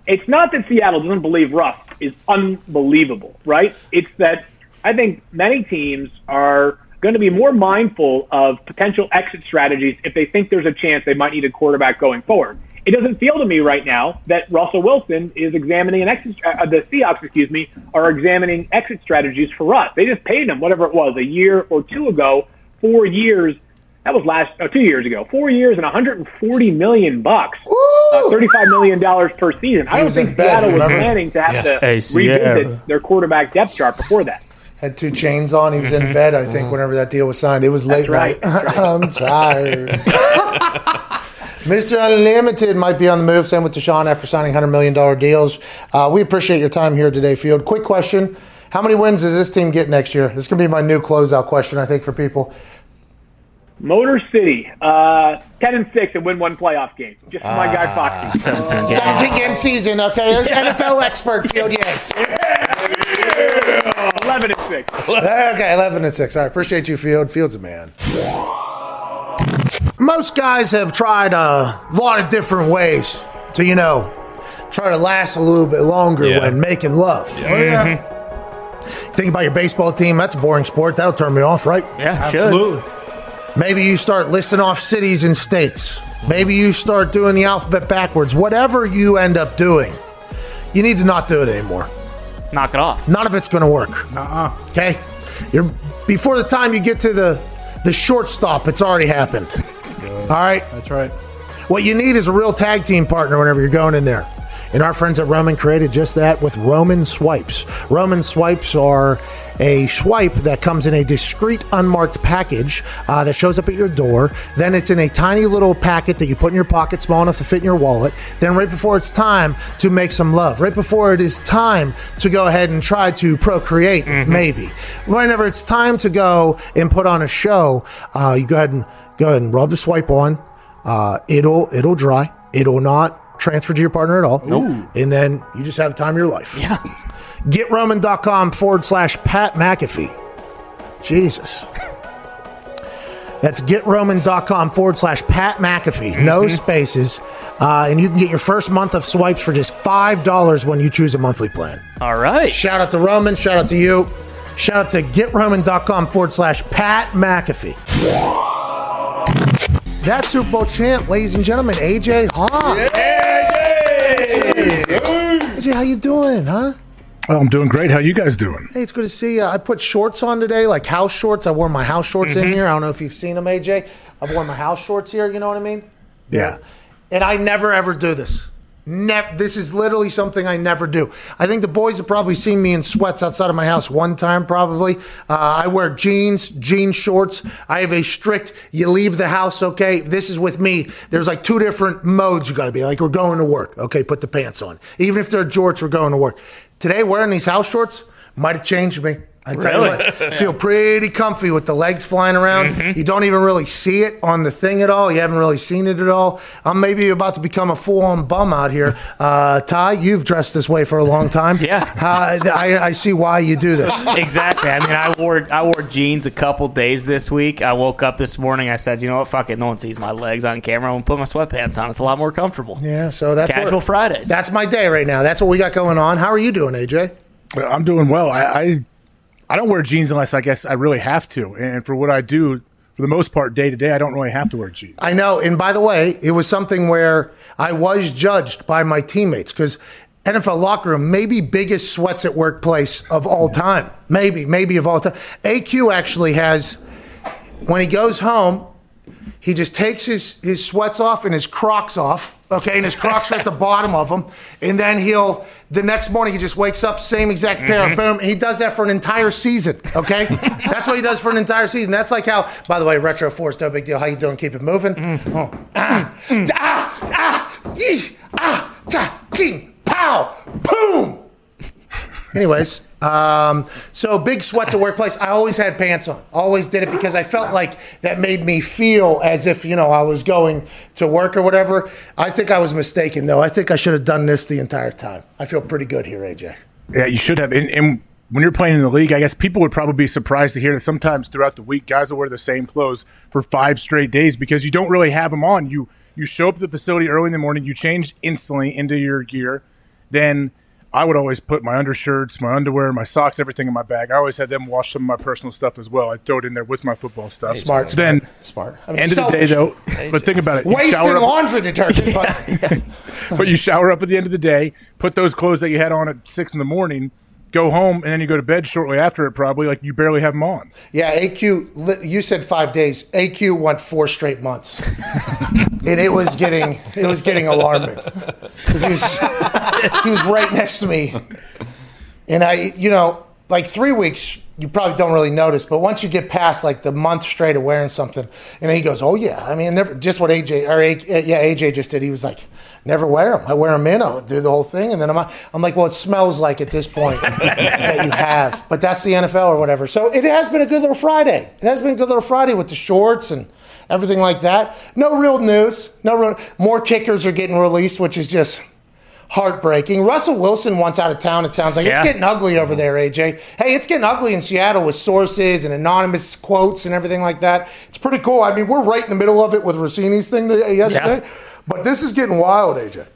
it's not that Seattle doesn't believe Russ is unbelievable, right? It's that I think many teams are going to be more mindful of potential exit strategies if they think there's a chance they might need a quarterback going forward. It doesn't feel to me right now that Russell Wilson is examining an exit. Uh, the Seahawks, excuse me, are examining exit strategies for us. They just paid him whatever it was a year or two ago, four years. That was last uh, two years ago. Four years and 140 million bucks, uh, 35 million dollars per season. I don't think bed, Seattle was planning to have Yes. to Hey, revisit their quarterback depth chart before that. had two chains on. He was in bed, I think, whenever that deal was signed. It was late Mm-hmm. right. night. I'm tired. Mr. Unlimited might be on the move. Same with Deshaun after signing $100 million deals. Uh, we appreciate your time here today, Field. Quick question. How many wins does this team get next year? This is going to be my new closeout question, I think, for people. Motor City, uh, 10 and 6 and win one playoff game. Just for my guy Foxy. 17 games. 17 game season, okay? There's NFL expert Field Yates. 11 and 6. Okay, 11 and 6. All right, appreciate you, Field. Field's a man. Most guys have tried a lot of different ways to, you know, try to last a little bit longer Yeah. when making love. Yeah. Oh, mm-hmm. Think about your baseball team. That's a boring sport. That'll turn me off, right? Yeah, should. Absolutely. Maybe you start listing off cities and states. Maybe you start doing the alphabet backwards. Whatever you end up doing, you need to not do it anymore. Knock it off. None of it's going to work. Uh-uh. Okay, you're before the time you get to the the shortstop, it's already happened. All right, That's right. what you need is a real tag team partner whenever you're going in there. And our friends at Roman created just that with Roman Swipes. Roman Swipes are a swipe that comes in a discreet, unmarked package uh, that shows up at your door. Then it's in a tiny little packet that you put in your pocket, small enough to fit in your wallet. Then, right before it's time to make some love, right before it is time to go ahead and try to procreate, maybe. Whenever it's time to go and put on a show, uh, you go ahead and go ahead and rub the swipe on. Uh, it'll it'll dry. It'll not transfer to your partner at all. And then you just have the time of your life. Yeah. GetRoman.com forward slash Pat McAfee. Jesus. That's GetRoman.com forward slash Pat McAfee. No spaces. Uh, and you can get your first month of swipes for just $5 when you choose a monthly plan. All right. Shout out to Roman. Shout out to you. Shout out to GetRoman.com forward slash Pat McAfee. That Super Bowl champ, ladies and gentlemen, AJ Hawk. AJ, how you doing, huh? Oh, I'm doing great. How you guys doing? Hey, it's good to see you. I put shorts on today, like house shorts. I wore my house shorts in mm-hmm. here. I don't know if you've seen them, AJ. I've worn my house shorts here. You know what I mean? Yeah. And I never ever do this. This is literally something I never do. I think the boys have probably seen me in sweats outside of my house one time, probably. Uh, I wear jeans, jean shorts. I have a strict. You leave the house, okay? This is with me. There's like two different modes you got to be. Like we're going to work, okay? Put the pants on. Even if they're jorts, we're going to work. Today, wearing these house shorts might have changed me. I tell Really? you what, I feel pretty comfy with the legs flying around. Mm-hmm. You don't even really see it on the thing at all. You haven't really seen it at all. I'm maybe about to become a full-on bum out here. Uh, Ty, you've dressed this way for a long time. Yeah. Uh, I, I see why you do this. exactly. I mean, I wore I wore jeans a couple days this week. I woke up this morning. I said, you know what? Fuck it. No one sees my legs on camera. I'm gonna put my sweatpants on. It's a lot more comfortable. Yeah, so that's Casual what, Fridays. That's my day right now. That's what we got going on. How are you doing, AJ? I'm doing well. I, I I don't wear jeans unless I guess I really have to, and for what I do, for the most part, day to day, I don't really have to wear jeans. I know. And by the way, it was something where I was judged by my teammates because NFL locker room, maybe biggest sweats at workplace of all time. Maybe, maybe of all time. AQ actually has, when he goes home, he just takes his, his sweats off and his Crocs off. Okay, and his Crocs are at the bottom of them, and then he'll the next morning he just wakes up same exact pair, boom. He does that for an entire season. Okay, that's what he does for an entire season. That's like how, by the way, retro force, no big deal. How you doing? Keep it moving. Oh, ah, ah, ah, yee, ah, ta, ting, pow, boom. Anyways, um, so big sweats at workplace. I always had pants on. Always did it because I felt like that made me feel as if you know I was going to work or whatever. I think I was mistaken though. I think I should have done this the entire time. I feel pretty good here, AJ. Yeah, you should have. And, and when you're playing in the league, I guess people would probably be surprised to hear that sometimes throughout the week, guys will wear the same clothes for five straight days because you don't really have them on. You you show up at the facility early in the morning, you change instantly into your gear, then. I would always put my undershirts, my underwear, my socks, everything in my bag. I always had them wash some of my personal stuff as well. I'd throw it in there with my football stuff. Smart, Then, smart. I mean, end of the day, though, but think about it. Wasting up- laundry detergent, but but you shower up at the end of the day, put those clothes that you had on at six in the morning, go home, and then you go to bed shortly after it. Probably like you barely have them on. Yeah, AQ. You said five days. AQ went four straight months, and it was getting it was getting alarming because he was he was right next to me, and I, you know, like three weeks. You probably don't really notice, but once you get past like the month straight of wearing something, and he goes, "Oh yeah, I mean, never just what AJ or A- yeah AJ just did." He was like, "Never wear them. I wear them in. I'll do the whole thing." And then I'm I'm like, "Well, it smells like at this point that you have, but that's the NFL or whatever." So it has been a good little Friday. It has been a good little Friday with the shorts and everything like that. No real news. No real. More kickers are getting released, which is just heartbreaking. Russell Wilson wants out of town. It sounds like it's getting ugly over there, AJ. Hey, it's getting ugly in Seattle with sources and anonymous quotes and everything like that. It's pretty cool. I mean, we're right in the middle of it with Russini's thing th- uh, yesterday, but this is getting wild, AJ.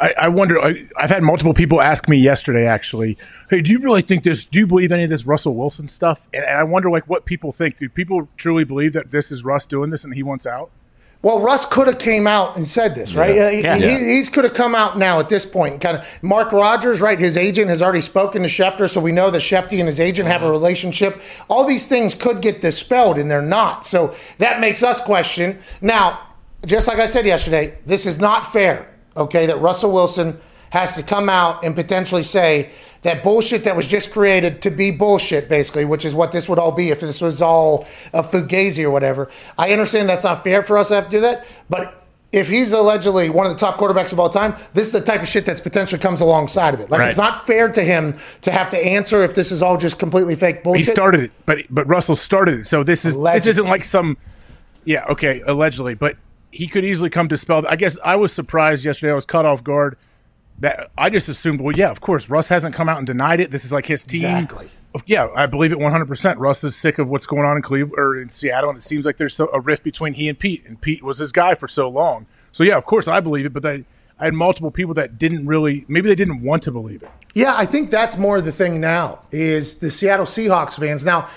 I, I wonder. I, I've had multiple people ask me yesterday, actually. Hey, do you really think this? Do you believe any of this Russell Wilson stuff? And, and I wonder, like, what people think. Do people truly believe that this is Russ doing this and he wants out? Well, Russ could have came out and said this, right? Uh, he- Yeah. He, he's could have come out now at this point. Kind of Mark Rodgers, right? His agent has already spoken to Schefter, so we know that Shefty and his agent have a relationship. All these things could get dispelled, and they're not. So that makes us question. Now, just like I said yesterday, this is not fair. Okay, that Russell Wilson has to come out and potentially say that bullshit that was just created to be bullshit, basically, which is what this would all be if this was all a fugazi or whatever. I understand that's not fair for us to have to do that, but if he's allegedly one of the top quarterbacks of all time, this is the type of shit that's potentially comes alongside of it. Like Right. it's not fair to him to have to answer if this is all just completely fake bullshit. He started it, but but Russell started it. So this is Allegedly. this isn't like some. Yeah, okay, allegedly, but he could easily come to spell. I guess I was surprised yesterday. I was caught off guard. That I just assumed. Well, yeah, of course, Russ hasn't come out and denied it. This is like his team. Exactly. Yeah, I believe it 100. percent Russ is sick of what's going on in Cleveland or in Seattle, and it seems like there's so, a rift between he and Pete, and Pete was his guy for so long. So yeah, of course, I believe it. But they, I had multiple people that didn't really, maybe they didn't want to believe it. Yeah, I think that's more the thing now is the Seattle Seahawks fans. Now,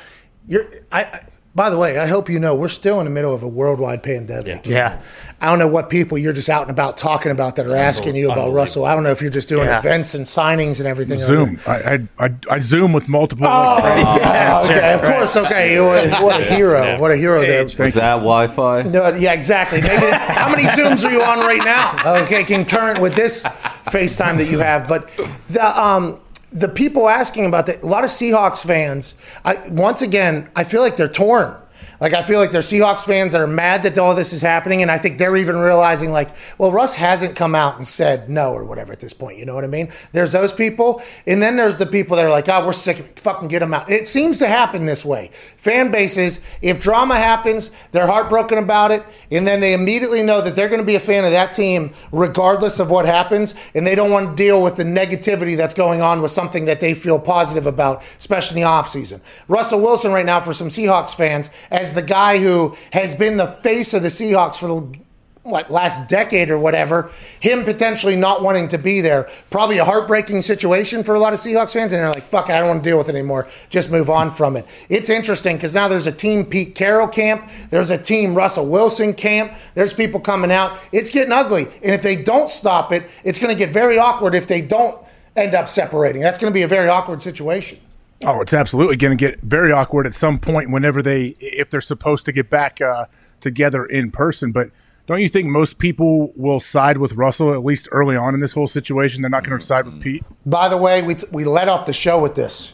you're I by the way, I hope you know we're still in the middle of a worldwide pandemic. Yeah. I don't know what people you're just out and about talking about that are asking you about Russell. I don't know if you're just doing Yeah. events and signings and everything. Zoom. I, I, I, I Zoom with multiple. Oh, like, okay, of course. Okay, what a, what a hero! What a hero there. With that Wi-Fi. No, yeah, exactly. Maybe how many Zooms are you on right now? Okay, concurrent with this FaceTime that you have. But the um, the people asking about that, a lot of Seahawks fans. I, once again, I feel like they're torn. Like I feel like they're Seahawks fans that are mad that all this is happening, and I think they're even realizing like, well, Russ hasn't come out and said no or whatever at this point. You know what I mean? There's those people, and then there's the people that are like, oh, we're sick, fucking get them out. It seems to happen this way. Fan bases, if drama happens, they're heartbroken about it, and then they immediately know that they're going to be a fan of that team regardless of what happens, and they don't want to deal with the negativity that's going on with something that they feel positive about, especially in the offseason. Russell Wilson right now for some Seahawks fans as the guy who has been the face of the Seahawks for the what last decade or whatever, him potentially not wanting to be there, probably a heartbreaking situation for a lot of Seahawks fans, and they're like, "Fuck, I don't want to deal with it anymore. Just move on from it." It's interesting because now there's a team Pete Carroll camp, there's a team Russell Wilson camp, there's people coming out. It's getting ugly, and if they don't stop it, it's going to get very awkward if they don't end up separating. That's going to be a very awkward situation. Oh, it's absolutely going to get very awkward at some point whenever they, if they're supposed to get back uh, together in person. But don't you think most people will side with Russell at least early on in this whole situation? They're not going to side with Pete. By the way, we, we let off the show with this,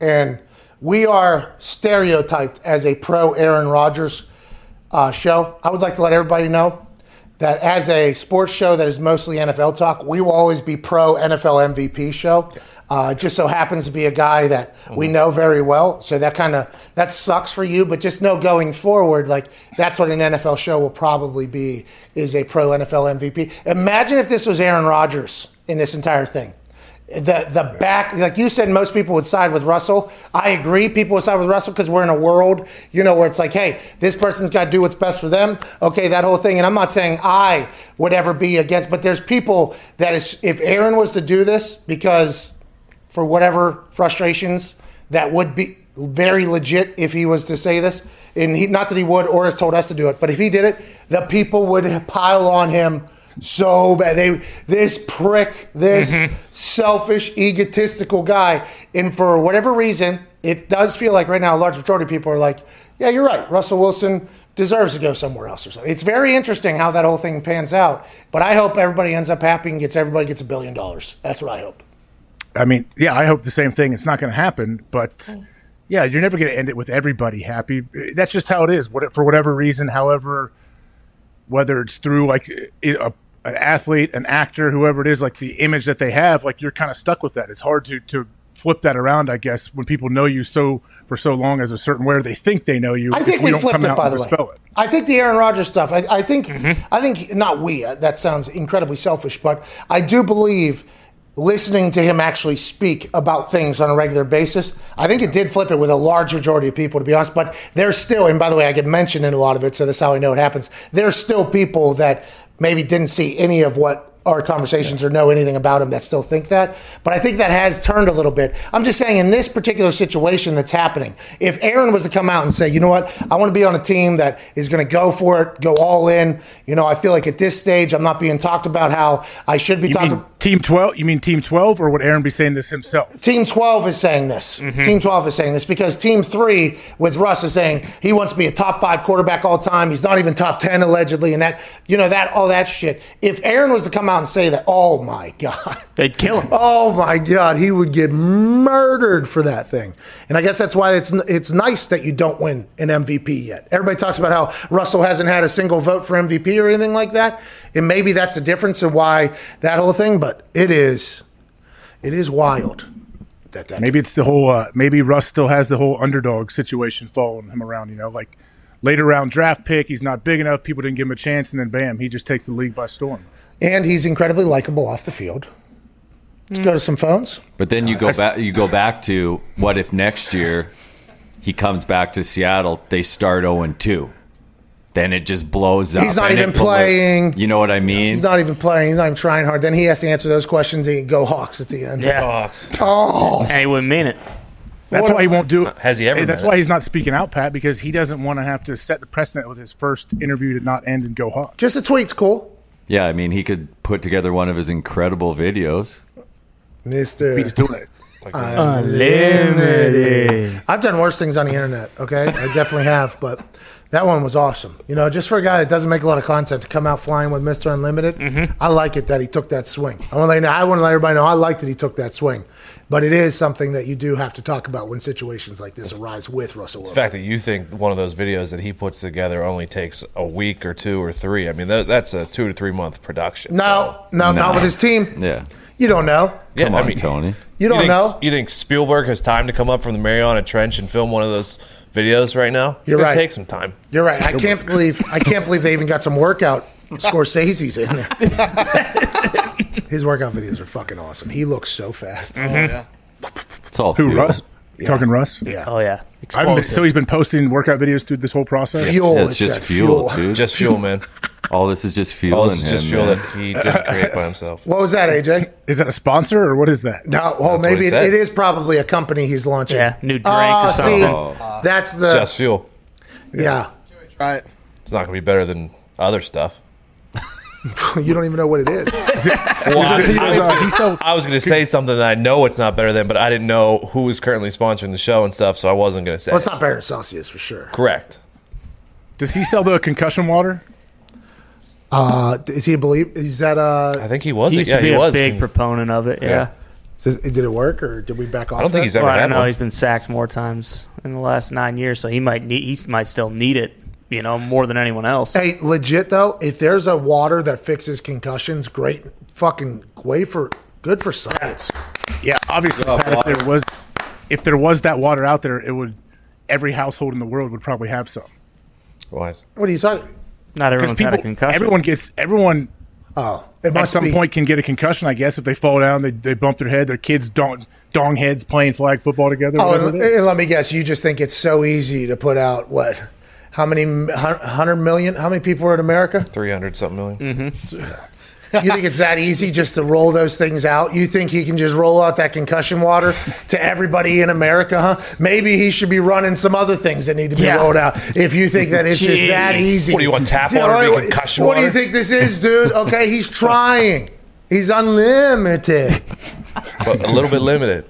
and we are stereotyped as a pro Aaron Rodgers uh, show. I would like to let everybody know that as a sports show that is mostly NFL talk, we will always be pro NFL MVP show. Uh, just so happens to be a guy that we know very well, so that kind of that sucks for you. But just know going forward, like that's what an NFL show will probably be is a pro NFL MVP. Imagine if this was Aaron Rodgers in this entire thing the the back like you said most people would side with Russell. I agree people would side with Russell because we're in a world, you know, where it's like, hey, this person's got to do what's best for them. Okay, that whole thing. And I'm not saying I would ever be against, but there's people that is if Aaron was to do this because for whatever frustrations that would be very legit if he was to say this. And he, not that he would or has told us to do it, but if he did it, the people would pile on him so bad. They this prick, this mm-hmm. selfish, egotistical guy, and for whatever reason, it does feel like right now a large majority of people are like, "Yeah, you're right. Russell Wilson deserves to go somewhere else or something." It's very interesting how that whole thing pans out. But I hope everybody ends up happy and gets everybody gets a billion dollars. That's what I hope. I mean, yeah, I hope the same thing. It's not going to happen, but yeah, you're never going to end it with everybody happy. That's just how it is. What for whatever reason, however, whether it's through like a, an athlete, an actor, whoever it is, like the image that they have, like you're kind of stuck with that. It's hard to to flip that around, I guess, when people know you so for so long as a certain way, or they think they know you. I think we don't flipped it, by the way. it. I think the Aaron Rodgers stuff. I, I think. I think not we. uh, That sounds incredibly selfish, but I do believe listening to him actually speak about things on a regular basis. I think it did flip it with a large majority of people, to be honest. But there's still, and by the way, I get mentioned in a lot of it, so that's how I know it happens. There's still people that maybe didn't see any of what our conversations or know anything about him that still think that. But I think that has turned a little bit. I'm just saying, in this particular situation that's happening, if Aaron was to come out and say, you know what, I want to be on a team that is going to go for it, go all in. You know, I feel like at this stage, I'm not being talked about how I should be You talked mean about. team twelve? You mean team twelve, or would Aaron be saying this himself? Team 12 is saying this. Mm-hmm. Team 12 is saying this because Team 3 with Russ is saying he wants to be a top 5 quarterback all time. He's not even top 10 allegedly and that you know that all that shit. If Aaron was to come out and say that, oh my god. They'd kill him. Oh my god, he would get murdered for that thing. And I guess that's why it's it's nice that you don't win an MVP yet. Everybody talks about how Russell hasn't had a single vote for MVP or anything like that. And maybe that's the difference in why that whole thing, but it is it is wild that that Maybe it's the whole. Uh, maybe Russ still has the whole underdog situation following him around. You know, like later round draft pick. He's not big enough. People didn't give him a chance, and then bam, he just takes the league by storm. And he's incredibly likable off the field. Let's go to some phones. But then you go back. You go back to what if next year he comes back to Seattle? They start zero and two. Then it just blows up. He's not even it blo- playing. You know what I mean? He's not even playing. He's not even trying hard. Then he has to answer those questions and go Hawks at the end. Yeah. Hawks. Oh, And he wouldn't mean it. That's What- why he won't do it. Has he ever Hey, that's why he's not speaking out, Pat, because he doesn't want to have to set the precedent with his first interview to not end and go Hawks. just a tweet's cool, yeah, I mean, he could put together one of his incredible videos. Mister. He's doing it. Uh, Unlimited. I've done worse things on the internet. Okay, I definitely have, but that one was awesome. You know, just for a guy that doesn't make a lot of content to come out flying with Mister Unlimited, mm-hmm. I like it that he took that swing. I want to let you know, I want to let everybody know I like that he took that swing, but it is something that you do have to talk about when situations like this arise with Russell The Wilson. fact that you think one of those videos that he puts together only takes a week or two or three, I mean, that, that's a two to three month production. No, no, No. not with his team. Yeah. You don't know. Yeah, Come I on, mean, Tony. You don't think, know. You think Spielberg has time to come up from the Mariana Trench and film one of those videos right now? It's You're gonna right. take some time. You're right. I can't believe I can't believe they even got some workout Scorsese's in there. His workout videos are fucking awesome. He looks so fast. Oh, it's all Who, fuel. Russ? Talking Russ? Yeah. Oh yeah. I haven't been, so he's been posting workout videos through this whole process? Fuel. Yeah, it it's just said, fuel, dude. Just fuel, man. All this is just fuel All in this is him. just fuel man. that he didn't create by himself. What was that, AJ? Is that a sponsor or what is that? No, well, what maybe he it, said. it is probably a company he's launching. Yeah, new drink oh, or something. See, Oh. that's the Just fuel. yeah. Right. It's not going to be better than other stuff. You don't even know what it is. Well, Is it- I, I was uh, gonna- he sold- I was going to say something that I know it's not better than, but I didn't know who was currently sponsoring the show and stuff, so I wasn't going to say. Well, it's not better than Celsius for sure. Correct. Does he sell the concussion water? Uh, is he a believe? Is that uh? I think he was. He used yeah, to be he a was. big proponent of it. Yeah. Does, did it work or did we back off? I don't think he's that? ever Well, I had know one. he's been sacked more times in the last nine years, so he might need. He might still need it. You know, more than anyone else. Hey, legit though, if there's a water that fixes concussions, great, fucking way for good for science. Yeah, obviously, Pat, if there was if there was that water out there, it would every household in the world would probably have some. Why? What are you talking? Not Because everyone's had a concussion. everyone gets everyone Oh, it at some be. point can get a concussion. I guess if they fall down, they, they bump their head. Their kids don't dong heads playing flag football together. Oh, and, and eh, let me guess. You just think it's so easy to put out what? How many hundred million? How many people are in America? 300 something 1000000 mm-hmm. You think it's that easy just to roll those things out? You think he can just roll out that concussion water to everybody in America, huh? Maybe he should be running some other things that need to be Yeah. rolled out. If you think that it's just that easy. What do you want, tap water to be what- concussion What do you think this is, dude? Okay, he's trying. He's unlimited But a little bit limited.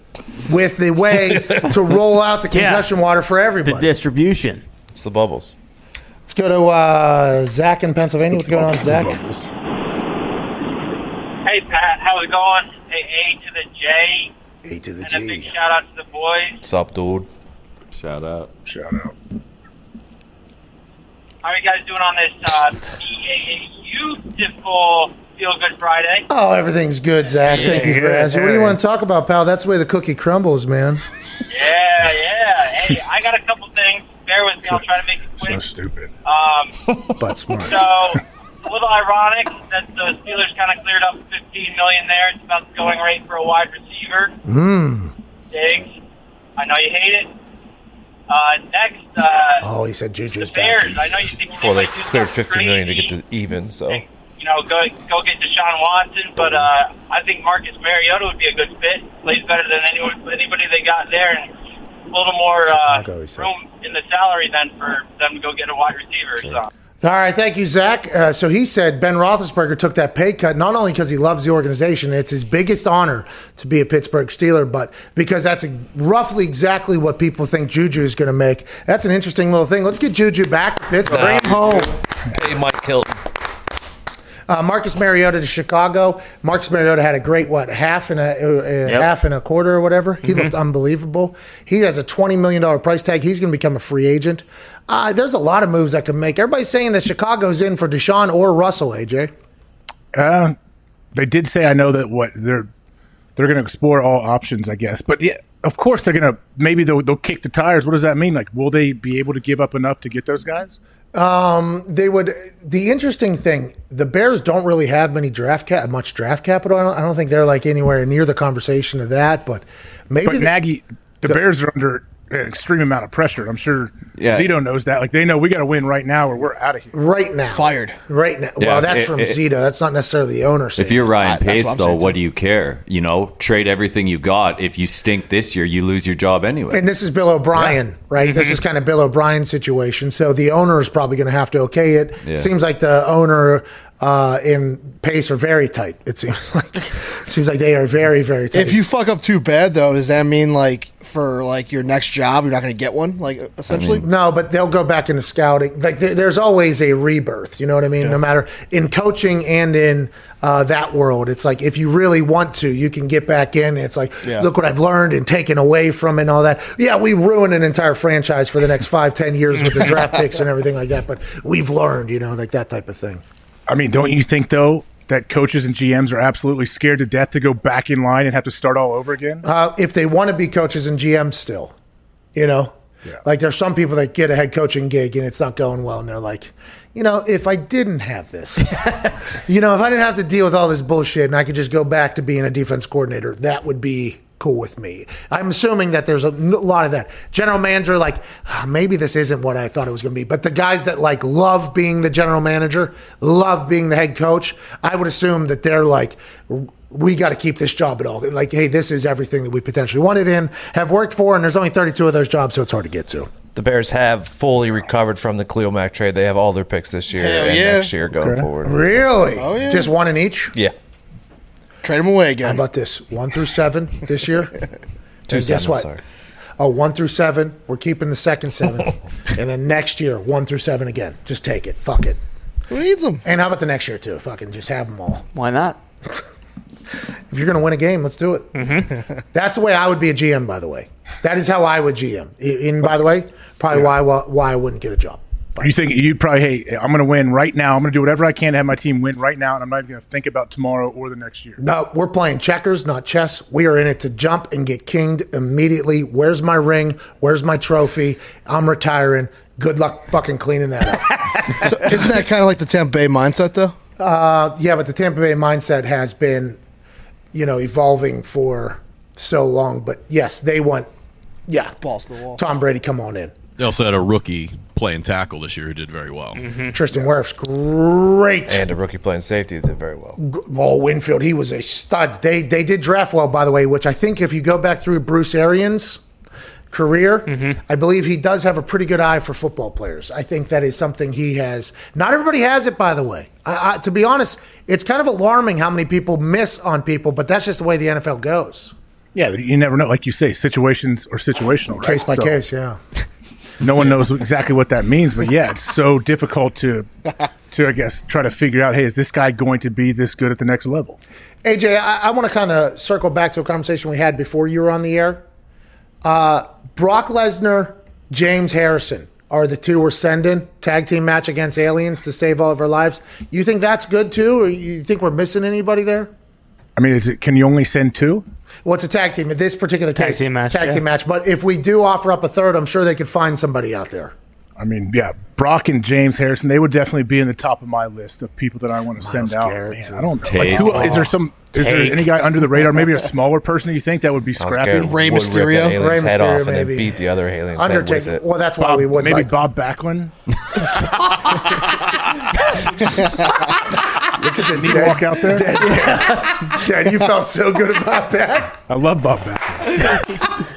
with the way to roll out the Yeah. concussion water for everybody. the distribution. It's the bubbles. Let's go to uh, Zach in Pennsylvania. What's going on, Zach? Hey Pat, how's it going? Hey, A to the J, A to the and a big G. shout out to the boys. What's up, dude? Shout out. Shout out. How are you guys doing on this uh, beautiful Feel Good Friday? Oh, everything's good, Zach. Thank you for asking. What do you want to talk about, pal? That's the way the cookie crumbles, man. Yeah, yeah. Hey, I got a couple things. Bear with me. I'll try to make it quick. So quick. stupid. Um, But smart. so it's a little ironic that the Steelers kind of cleared up 15 million there. It's about the going rate for a wide receiver. Mm. Diggs. I know you hate it. Uh, next, uh, Oh, he said Juju's the Bears. back. I know you think Well, they might do cleared 15 million to get to even, so. and, you know, go go get Deshaun Watson, but uh, I think Marcus Mariota would be a good fit. Plays better than anyone, anybody they got there, and a little more uh, Chicago, room in the salary than for them to go get a wide receiver. So. All right, thank you, Zach. Uh, so he said Ben Roethlisberger took that pay cut not only because he loves the organization, it's his biggest honor to be a Pittsburgh Steeler, but because that's a, roughly exactly what people think Juju is going to make. That's an interesting little thing. Let's get Juju back. to Pittsburgh. Bring him home. Hey, Mike Hilton. Uh, Marcus Mariota to Chicago. Marcus Mariota had a great what half and a, uh, half and a quarter or whatever. He looked unbelievable. He has a twenty million dollar price tag. He's going to become a free agent. Uh, there's a lot of moves that can make. Everybody's saying that Chicago's in for Deshaun or Russell. AJ. Uh, they did say I know that what they're they're going to explore all options, I guess. But yeah, of course they're gonna maybe they'll they'll kick the tires. What does that mean? Like, will they be able to give up enough to get those guys? Um, they would. The interesting thing, the Bears don't really have many draft cap, much draft capital. I don't, I don't think they're like anywhere near the conversation of that. But maybe But the- Nagy, the Bears are under an extreme amount of pressure. I'm sure Yeah. Zito knows that. Like they know we got to win right now or we're out of here. right now, Fired. right now. Yeah, well, that's it- from it- Zito. That's not necessarily the owner. If you're. Ryan Uh, that's what Pace, though, what do you care? You know, trade everything you got. If you stink this year, you lose your job anyway. And this is Bill O'Brien, right? This is kind of Bill O'Brien's situation. So the owner is probably going to have to okay it. Yeah. Seems like the owner uh, and Pace are very tight. It seems like seems like they are very very tight. If you fuck up too bad, though, does that mean like for like your next job, you're not going to get one? Like essentially, No, but they'll go back into scouting. Like there, there's always a rebirth. You know what I mean? No matter in coaching and in uh, that world, it's like if you really want to, you can get back in. It's like Yeah. look what I've learned and taken away from and all that. Yeah, we ruined an entire franchise for the next five, ten years with the draft picks and everything like that. But we've learned, you know, like that type of thing. I mean, don't you think though that coaches and GMs are absolutely scared to death to go back in line and have to start all over again? Uh, if they want to be coaches and GMs still, you know, like there's some people that get a head coaching gig and it's not going well, and they're like, you know, if I didn't have this, you know, if I didn't have to deal with all this bullshit and I could just go back to being a defense coordinator, that would be cool with me. I'm assuming that there's a lot of that. General manager, like, "Ah, maybe this isn't what I thought it was going to be. But the guys that like love being the general manager, love being the head coach, I would assume that they're like, we got to keep this job at all. Like, hey, this is everything that we potentially wanted in, have worked for, and there's only 32 of those jobs, so it's hard to get to. The Bears have fully recovered from the Khalil Mack trade. They have all their picks this year Hell and yeah. next year going forward. Really? Oh, yeah. Just one in each? Yeah. Trade them away again. How about this? One through seven this year? Two And guess seven, what? sorry. Oh, one through seven. We're keeping the second seven. and then next year, one through seven again. Just take it. Fuck it. Who needs them? And how about the next year, too? Fucking just have them all. Why not? If you're going to win a game, let's do it. Mm-hmm. That's the way I would be a GM, by the way. That is how I would GM. And by the way, probably why why I wouldn't get a job. You think you'd probably, hey, I'm going to win right now. I'm going to do whatever I can to have my team win right now, and I'm not even going to think about tomorrow or the next year. No, we're playing checkers, not chess. We are in it to jump and get kinged immediately. Where's my ring? Where's my trophy? I'm retiring. Good luck fucking cleaning that up. So isn't that kind of like the Tampa Bay mindset, though? Uh, yeah, but the Tampa Bay mindset has been, you know, evolving for so long. But yes, they want, yeah, Balls to the wall. Tom Brady, come on in. They also had a rookie playing tackle this year who did very well. Mm-hmm. Tristan Wirfs, great. And a rookie playing safety did very well. Oh, Winfield, he was a stud. They they did draft well, by the way, which I think if you go back through Bruce Arians' career, mm-hmm. I believe he does have a pretty good eye for football players. I think that is something he has. Not everybody has it, by the way. I, I, to be honest, it's kind of alarming how many people miss on people, but that's just the way the NFL goes, Yeah, you never know. Like you say, situations or situational. Right? case by So case. Yeah. No one knows exactly what that means, but yeah, it's so difficult to, to I guess, try to figure out. Hey, is this guy going to be this good at the next level? AJ, I, I want to kind of circle back to a conversation we had before you were on the air. Uh, Brock Lesnar, James Harrison are the two we're sending tag team match against aliens to save all of our lives. You think that's good too, or you think we're missing anybody there? I mean, is it? Can you only send two? Well, a tag team in this particular Tag case. team match, Tag yeah. team match. But if we do offer up a third, I'm sure they could find somebody out there. I mean, yeah, Brock and James Harrison, they would definitely be in the top of my list of people that I want to send out. Man. I don't know. Like, who, is there some? Is there any guy under the radar? Maybe a smaller person you think that would be Miles scrappy? Garrett Rey would Mysterio? Rip that Rey head Mysterio, off and then maybe. beat the other alien's head with Undertaker. it. Well, that's why Bob, we would maybe like. Bob Backlund. Look at the knee walk out there. Dad, you felt so good about that. I love Bob Backlund.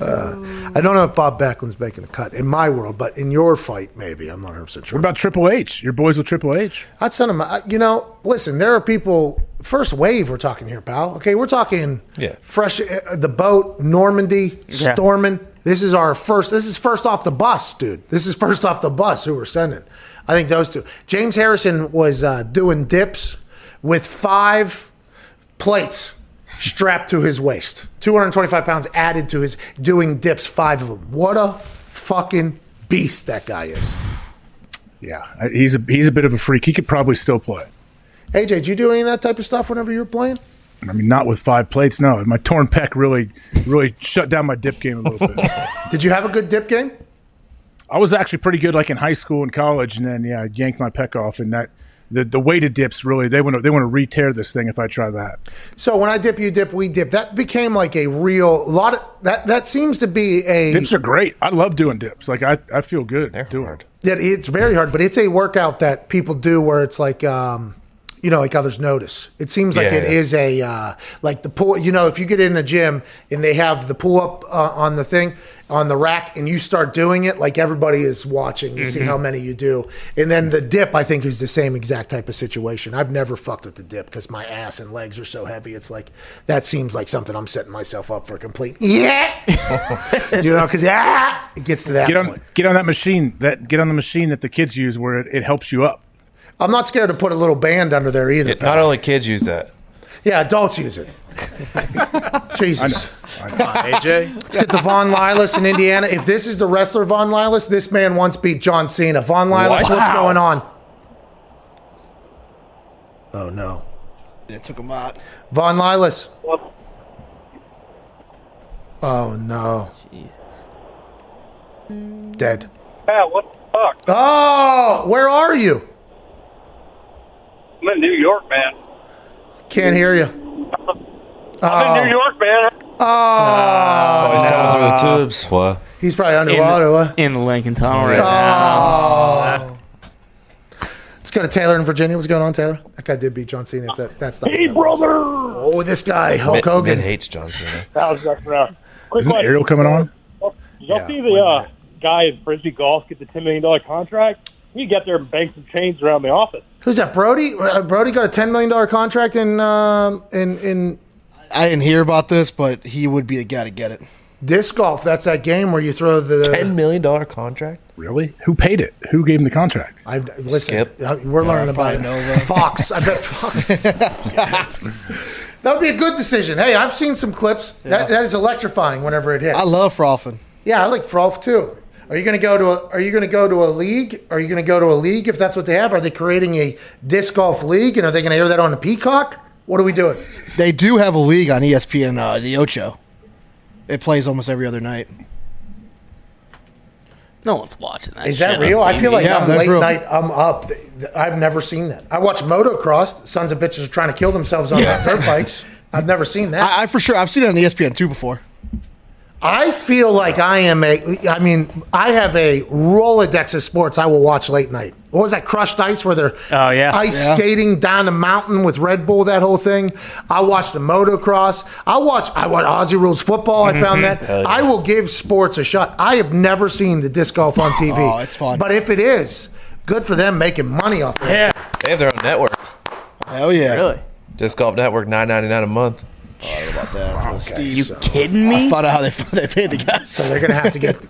I don't know if Bob Backlund's making a cut in my world, but in your fight, maybe. I'm not 100 percent sure. What about Triple H? Your boys with Triple H? I'd send them. uh, You know, listen, there are people. First wave, we're talking here, pal. Okay, we're talking Yeah. fresh. Uh, the boat, Normandy, Yeah. storming. This is our first. This is first off the bus, dude. This is first off the bus. Who we're sending? I think those two. James Harrison was uh, doing dips with five plates strapped to his waist. 225 pounds added to his doing dips, five of them. What a fucking beast that guy is. Yeah, he's a he's a bit of a freak. He could probably still play. AJ, did you do any of that type of stuff whenever you were playing? I mean, not with five plates. No, my torn pec really, really shut down my dip game a little bit. Did you have a good dip game? I was actually pretty good, like in high school and college, and then yeah, I yanked my pec off, and that the the weighted dips really they want to they want to re-tear this thing if I try that. So when I dip, you dip, we dip. That became like a real lot of that. That seems to be a Dips are great. I love doing dips. Like I, I feel good doing it. Yeah, it's very hard, but it's a workout that people do where it's like, um, you know, like others notice. It seems like Yeah, it yeah. is a uh, like the pull. You know, if you get in a gym and they have the pull up uh, on the thing on the rack, and you start doing it, like everybody is watching to see Mhm. how many you do. And then the dip, I think, is the same exact type of situation. I've never fucked with the dip because my ass and legs are so heavy. It's like that seems like something I'm setting myself up for complete yeah. you know, because yeah, it gets to that Get on point. get on that machine that get on the machine that the kids use where it, it helps you up. I'm not scared to put a little band under there either. It- not only kids use that. Yeah, adults use it. Jesus. AJ? Let's get to Von Lilas in Indiana. If this is the wrestler Von Lilas, this man once beat John Cena. Von Lilas, What? what's Wow. going on? Oh no. It took him out. Von Lilas. Oh no. Jesus. Dead. Yeah, what the fuck? Oh, where are you? I'm in New York, man. Can't hear you. I'm in New York, man. Oh, he's coming through the tubes. What? He's probably underwater. what? in the Lincoln Tunnel right Oh. Let's go to Taylor in Virginia. What's going on, Taylor? That guy did beat John Cena. If that, that's the Hey, brother. Oh, this guy, Hulk Hogan. Mid hates John Cena. How's that? Uh, quick Isn't question. Ariel coming on? Y'all see the uh, guy in Frisbee Golf get the $10 million contract? He get there and bang some chains around the office. Who's that? Brody. Uh, Brody got a ten million dollar contract in um, in in I didn't hear about this, but he would be the guy to get it. disc golf. That's that game where you throw the Ten million dollar contract. Really? Who paid it? Who gave him the contract? I've listen. Skip. uh, We're learning about it. Nova. Fox. I bet Fox. that would be a good decision. Hey, I've seen some clips. That, that is electrifying. Whenever it hits. I love Frolfin. Yeah, I like froth too. Are you going to go to a Are you going to go to a league? Are you going to go to a league if that's what they have? Are they creating a disc golf league? And are they going to air that on the Peacock? What are we doing? They do have a league on ESPN, uh, the Ocho. It plays almost every other night. No one's watching that. Is that real? I feel like Yeah, I'm late real. night. I'm up. Th- th- I've never seen that. I watch motocross. Sons of bitches are trying to kill themselves on their dirt bikes. I've never seen that. I, I for sure I've seen it on ESPN two before. I feel like I am a. I mean, I have a Rolodex of sports I will watch late night. What was that? Crashed Ice, where they're Oh, yeah. ice Yeah. skating down a mountain with Red Bull. That whole thing. I watched the motocross. I watch. I watch Aussie rules football. I found that. Mm-hmm. Yeah. I will give sports a shot. I have never seen the disc golf on TV. Oh, it's fun. But if it is, good for them making money off it. Yeah. They have their own network. Hell yeah! Really? Disc Golf Network, nine ninety nine a month. About that. Steve. You kidding me? I found out how they they paid the guys. So they're going to have to get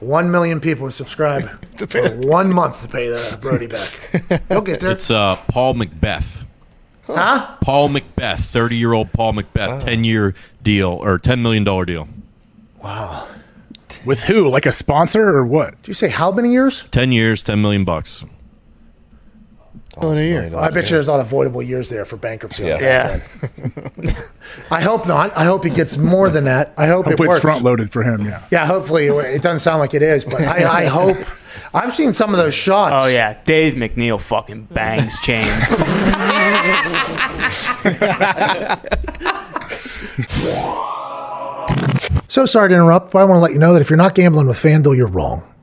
one million people to subscribe for one month to pay the Brody back. He'll get there. It's uh, Paul McBeth. huh? Paul McBeth, 30 year old Paul McBeth, 10 year deal or $10 million deal. Wow. With who? Like a sponsor or what? Did you say how many years? 10 years, 10 million bucks. In a year. I bet you there's a lot of avoidable years there for bankruptcy. on Yeah. I hope not. I hope he gets more than that. I hope, it Hopefully works. it's front loaded for him. Yeah. Yeah, hopefully it doesn't sound like it is, but I, I hope. I've seen some of those shots. Oh yeah, Dave McNeil fucking bangs chains. So sorry to interrupt, but I want to let you know that if you're not gambling with FanDuel, you're wrong.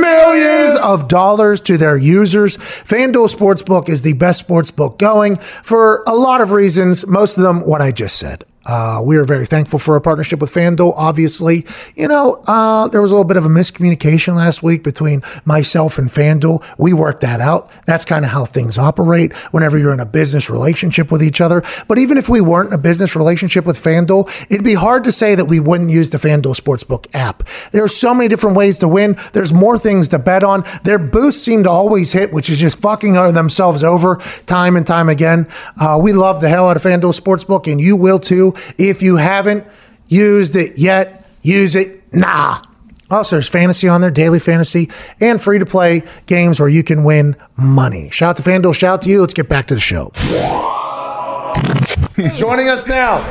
millions of dollars to their users. FanDuel Sportsbook is the best sportsbook going for a lot of reasons, most of them what I just said. Uh, we are very thankful for our partnership with FanDuel. Obviously, you know, uh, there was a little bit of a miscommunication last week between myself and FanDuel. We worked that out. That's kind of how things operate whenever you're in a business relationship with each other. But even if we weren't in a business relationship with FanDuel, it'd be hard to say that we wouldn't use the FanDuel Sportsbook app. There's so many different ways to win. There's more things to bet on. Their boosts seem to always hit, which is just fucking themselves over time and time again. Uh, we love the hell out of FanDuel Sportsbook, and you will too. If you haven't used it yet, use it now. Also, there's fantasy on there, daily fantasy, and free to play games where you can win money. Shout out to FanDuel, shout out to you. Let's get back to the show. Joining us now.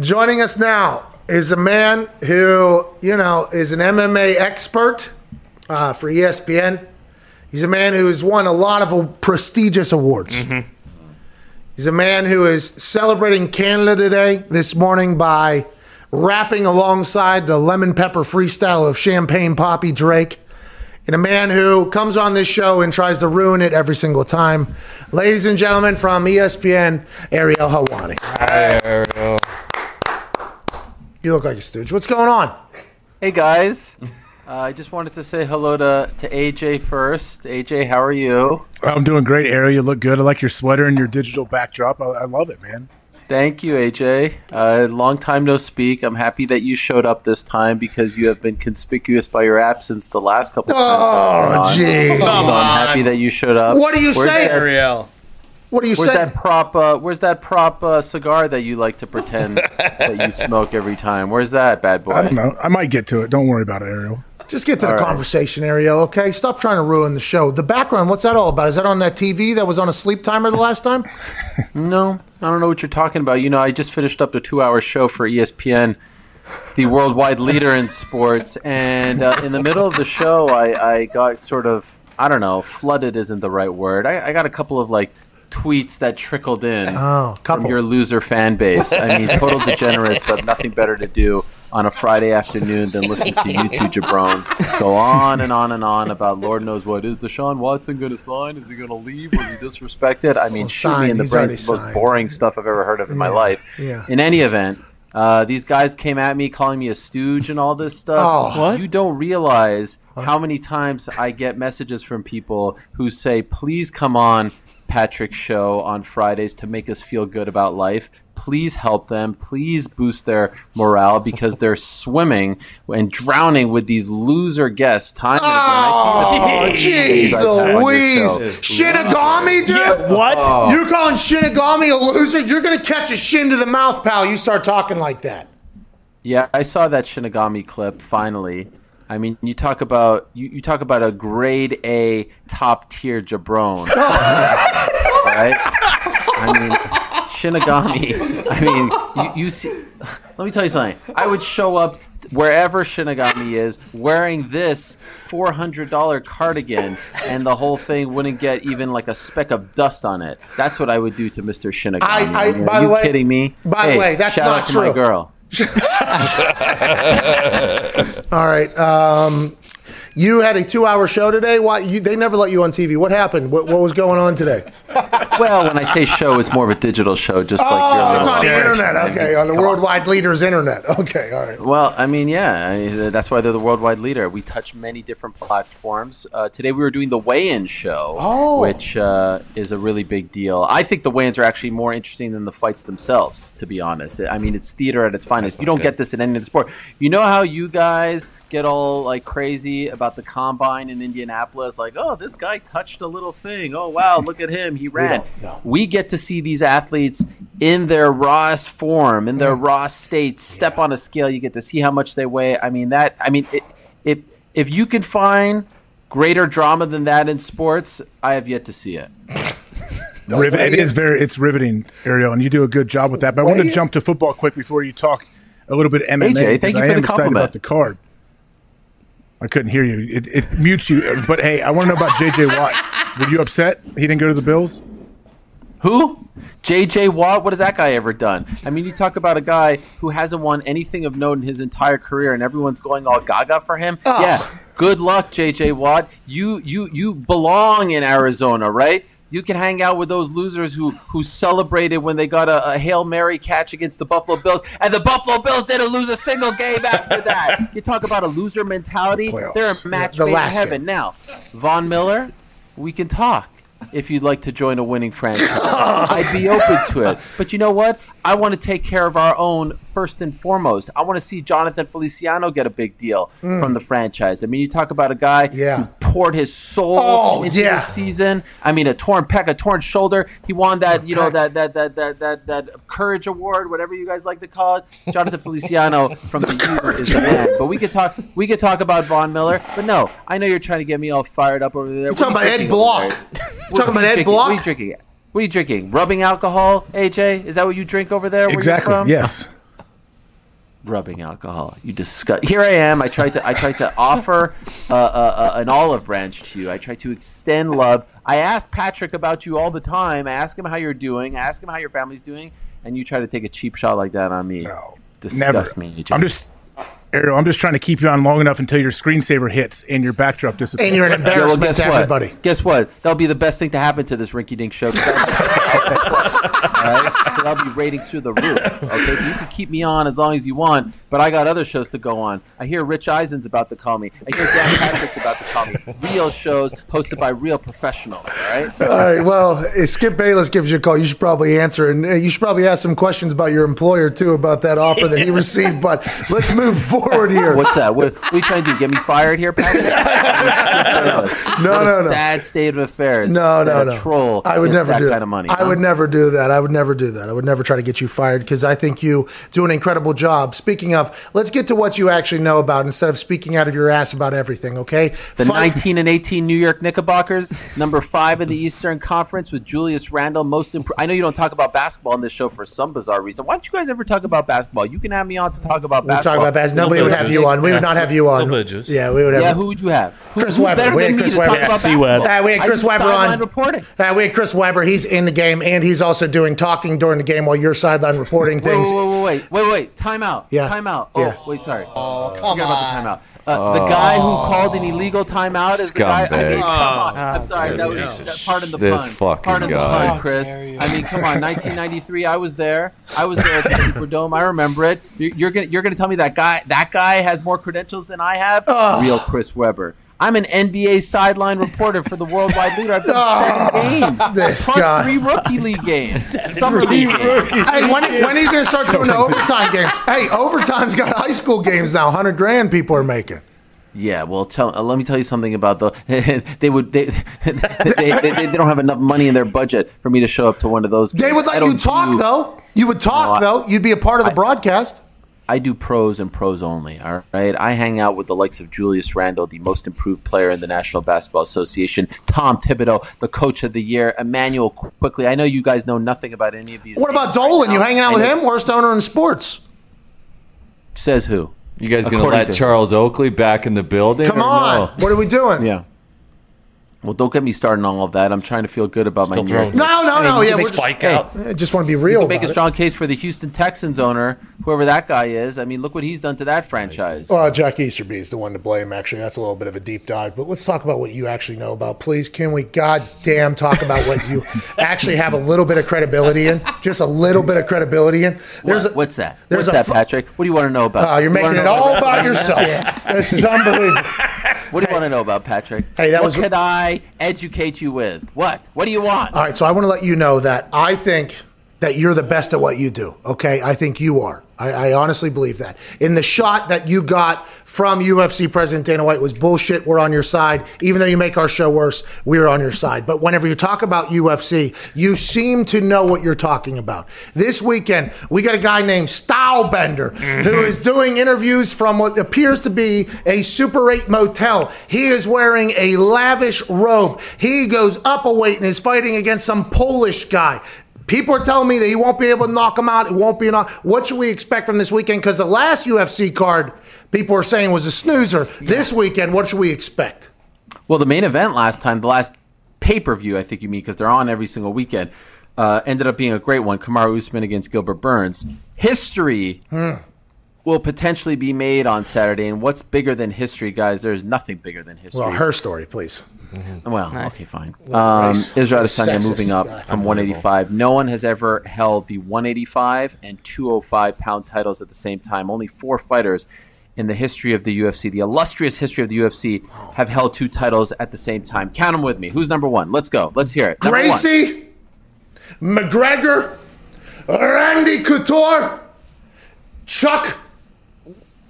Joining us now is a man who, you know, is an MMA expert uh, for ESPN. He's a man who's won a lot of prestigious awards. He's a man who is celebrating Canada today, this morning, by rapping alongside the lemon pepper freestyle of Champagne Poppy Drake. And a man who comes on this show and tries to ruin it every single time. Ladies and gentlemen from ESPN, Ariel Helwani. Hi, Ariel. You look like a stooge. What's going on? Hey guys, uh, I just wanted to say hello to, to AJ first. AJ, how are you? I'm doing great, Ariel. You look good. I like your sweater and your digital backdrop. I, I love it, man. Thank you, AJ. Uh, long time no speak. I'm happy that you showed up this time because you have been conspicuous by your absence the last couple Of times. Oh, I've gee. on. So I'm happy that you showed up. What do you Where's say? that- Ariel. What do you Where's say? that prop? Uh, where's that prop uh, cigar that you like to pretend that you smoke every time? Where's that bad boy? I don't know. I might get to it. Don't worry about it, Ariel. Just get to the All right. conversation, area, okay? Stop trying to ruin the show. The background, what's that all about? Is that on that TV that was on a sleep timer the last time? No, I don't know what you're talking about. You know, I just finished up a two-hour show for ESPN, the worldwide leader in sports, and uh, in the middle of the show, I, I got sort of I don't know, flooded isn't the right word. I, I got a couple of like tweets that trickled in Oh, from your loser fan base. I mean, total degenerates who have nothing better to do on a Friday afternoon than listen to you two jabrones go on and on and on about Lord knows what. Is Deshaun Watson going to sign? Is he going to leave? Was he disrespected? I mean, Well, shoot me in the He's brains. already It's the most signed. boring stuff I've ever heard of in my life. yeah. In any event, uh, these guys came at me calling me a stooge and all this stuff. Oh. What? You don't realize how many times I get messages from people who say, please come on Patrick's show on Fridays to make us feel good about life. Please help them. Please boost their morale because they're swimming and drowning with these loser guests time and again. Oh, I see the oh, videos you jeez guys have on your Louise. show. Shinigami, dude? what? Oh. You're calling Shinigami a loser? You're going to catch a shin to the mouth, pal. You start talking like that. Yeah, I saw that Shinigami clip finally. I mean, you talk about you, you talk about a grade A top tier jabron, right? I mean, Shinigami. I mean, you, you see. Let me tell you something. I would show up wherever Shinigami is wearing this four hundred dollar cardigan, and the whole thing wouldn't get even like a speck of dust on it. That's what I would do to Mister Shinigami. I- I- mean, by are the you way- kidding me? by the way, that's not true. my girl. All right. Um, you had a two-hour show today. Why? You, they never let you on TV. What happened? What, what was going on today? Well, when I say show, it's more of a digital show, just like your Oh, it's on the operation. internet. I Okay, mean, on the come worldwide leader's internet. Okay, all right. Well, I mean, yeah, I, that's why they're the worldwide leader. We touch many different platforms. Uh, today we were doing the weigh-in show, Oh. which uh, is a really big deal. I think the weigh-ins are actually more interesting than the fights themselves. To be honest, I mean, it's theater at its finest. You don't get this in any of the sport. You know how you guys get all like crazy about the combine in Indianapolis, like, oh, this guy touched a little thing. Oh, wow, look at him, he ran. don't, no. We get to see these athletes in their rawest form, in their raw state, step on a scale. You get to see how much they weigh. I mean that. I mean, it, if if you can find greater drama than that in sports, I have yet to see it. Rivet, it is very it's riveting, Ariel, and you do a good job with that. But I want to jump to football quick before you talk a little bit MMA. AJ, thank you I for am the compliment. about the card. I couldn't hear you. It, it mutes you. But hey, I want to know about JJ Watt. Were you upset he didn't go to the Bills? Who? J.J. Watt? What has that guy ever done? I mean, you talk about a guy who hasn't won anything of note in his entire career, and everyone's going all gaga for him. Oh. Yeah, good luck, J.J. Watt. You you you belong in Arizona, right? You can hang out with those losers who who celebrated when they got a, a hail mary catch against the Buffalo Bills, and the Buffalo Bills didn't lose a single game after that. You talk about a loser mentality. They're a match the made in heaven. Now, Von Miller, we can talk if you'd like to join a winning franchise. I'd be open to it. But you know what? I want to take care of our own first and foremost. I want to see Jonathan Feliciano get a big deal Mm. from the franchise. I mean, you talk about a guy who poured his soul Oh, into yeah. the season. I mean, a torn pec, a torn shoulder. He won that, you know, that that that that that that courage award, whatever you guys like to call it. Jonathan Feliciano from the U is the man. But we could talk we could talk about Von Miller. But no, I know you're trying to get me all fired up over there. You're talking about Ed over Block. there? You're talking about Ed drinking? Block? What are you drinking? What are you drinking? Rubbing alcohol, AJ? Is that what you drink over there? Where Exactly. You're from? Yes. Rubbing alcohol. You disgust. Here I am. I tried to. I tried to offer uh, uh, uh, an olive branch to you. I tried to extend love. I asked Patrick about you all the time. I ask him how you're doing. I ask him how your family's doing, and you try to take a cheap shot like that on me. Never. Disgust me. AJ. I'm just, Ariel. I'm just trying to keep you on long enough until your screensaver hits and your backdrop disappears. And you're an Yeah, well, embarrassment guess to what? everybody. Guess what? That'll be the best thing to happen to this Rinky Dink show. 'cause that'll- So that'll be ratings through the roof. Okay, so you can keep me on as long as you want, but I got other shows to go on. I hear Rich Eisen's about to call me. I hear Dan Patrick's about to call me. Real shows hosted by real professionals. All right. All right. Well, if Skip Bayless gives you a call, you should probably answer, and uh, you should probably ask some questions about your employer too about that offer that he received. But let's move forward here. What's that? What, what are you trying to do? Get me fired here, Patrick? No, What no, no. Sad state of affairs. No, no, no. Troll. I would never that do that. kind of money. I would never do that. I would never do that. I would never try to get you fired because I think you do an incredible job. Speaking of, let's get to what you actually know about instead of speaking out of your ass about everything. Okay. The Fight- 19 and 18 New York Knickerbockers, number five in the Eastern Conference with Julius Randle. Most imp- I know you don't talk about basketball on this show for some bizarre reason. Why don't you guys ever talk about basketball? You can have me on to talk about basketball. We talk about basketball. Nobody would have you on. We would not have you on. Yeah, we would have. Yeah, who would you have? Who, Chris who's Webber. We had Chris to Webber. talk C Web. Uh, we had I Chris do Webber on. reporting. Uh, we had Chris Webber. He's in the game and he's also doing talking during the game while you're sideline reporting things. wait, wait, wait, wait, wait. Time out. Yeah. Time out. Oh, Yeah. wait, sorry. Oh, come Forget about the timeout. Uh, The guy who called an illegal timeout is the guy. I mean, come on. I'm Oh, sorry. That was, goodness. that, pardon the This pun. fucking pardon guy. the pun, Chris. I mean, come on. 1993. I was there. I was there at the Superdome. I remember it. You're, you're gonna you're gonna tell me that guy that guy has more credentials than I have? Real Chris Webber. I'm an NBA sideline reporter for the Worldwide Leader. I've done seven games, This plus guy. three rookie league games, summer league games. Hey, when, when are you going to start doing the overtime games? Hey, overtime's got high school games now. Hundred grand people are making. Yeah, well, tell, uh, let me tell you something about the. they would they, they, they, they, they don't have enough money in their budget for me to show up to one of those. They games. would I let you talk do- though. You would talk No, I- though. You'd be a part of the broadcast. I do pros and pros only. All right, I hang out with the likes of Julius Randle, the most improved player in the National Basketball Association, Tom Thibodeau, the coach of the year, Immanuel Quickley. I know you guys know nothing about any of these. What about names right Dolan? You hanging out with him? Worst owner in sports. Says who? You guys gonna let Charles Oakley back in the building? Come on. no? What are we doing? Yeah. Well, don't get me started on all of that. I'm trying to feel good about Still my throwing New York- No, no, no. Hey, Yeah, we're can just, Spike Hey, out. I just want to be You real. can make a about it. strong case for the Houston Texans owner, whoever that guy is. I mean, look what he's done to that franchise. Well, Jack Easterby is the one to blame. Actually, that's a little bit of a deep dive. But let's talk about what you actually know about. Please, can we, goddamn, talk about what you actually have a little bit of credibility in? Just a little bit of credibility in. There's What- a, what's that? there's What's a that, fu- Patrick? What do you want to know about? Oh, you're You wanna making it know all about- about yourself. This is unbelievable. What do you want to know about, Patrick? Hey, that what was- could I educate you with? What? What do you want? All right, so I want to let you know that I think that you're the best at what you do. Okay, I think you are. I, I honestly believe that. In the shot that you got from UFC President Dana White was bullshit. We're on your side. Even though you make our show worse, we're on your side. But whenever you talk about UFC, you seem to know what you're talking about. This weekend, we got a guy named Stylebender mm-hmm. who is doing interviews from what appears to be a Super 8 motel. He is wearing a lavish robe. He goes up a weight and is fighting against some Polish guy. People are telling me that he won't be able to knock him out. It won't be enough. What should we expect from this weekend? Because the last UFC card, people are saying was a snoozer. This weekend, what should we expect? Well, the main event last time, the last pay per view, I think you mean, because they're on every single weekend, uh, ended up being a great one. Kamaru Usman against Gilbert Burns. History will potentially be made on Saturday. And what's bigger than history, guys? There's nothing bigger than history. Well, her story, please. Well, okay, fine. Um, race. Israel Sexist. Adesanya moving up from 185. No one has ever held the 185 and 205 pound titles at the same time. Only four fighters in the history of the UFC, the illustrious history of the UFC, have held two titles at the same time. Count them with me. Who's number one? Let's go. Let's hear it. Number one. McGregor, Randy Couture, Chuck,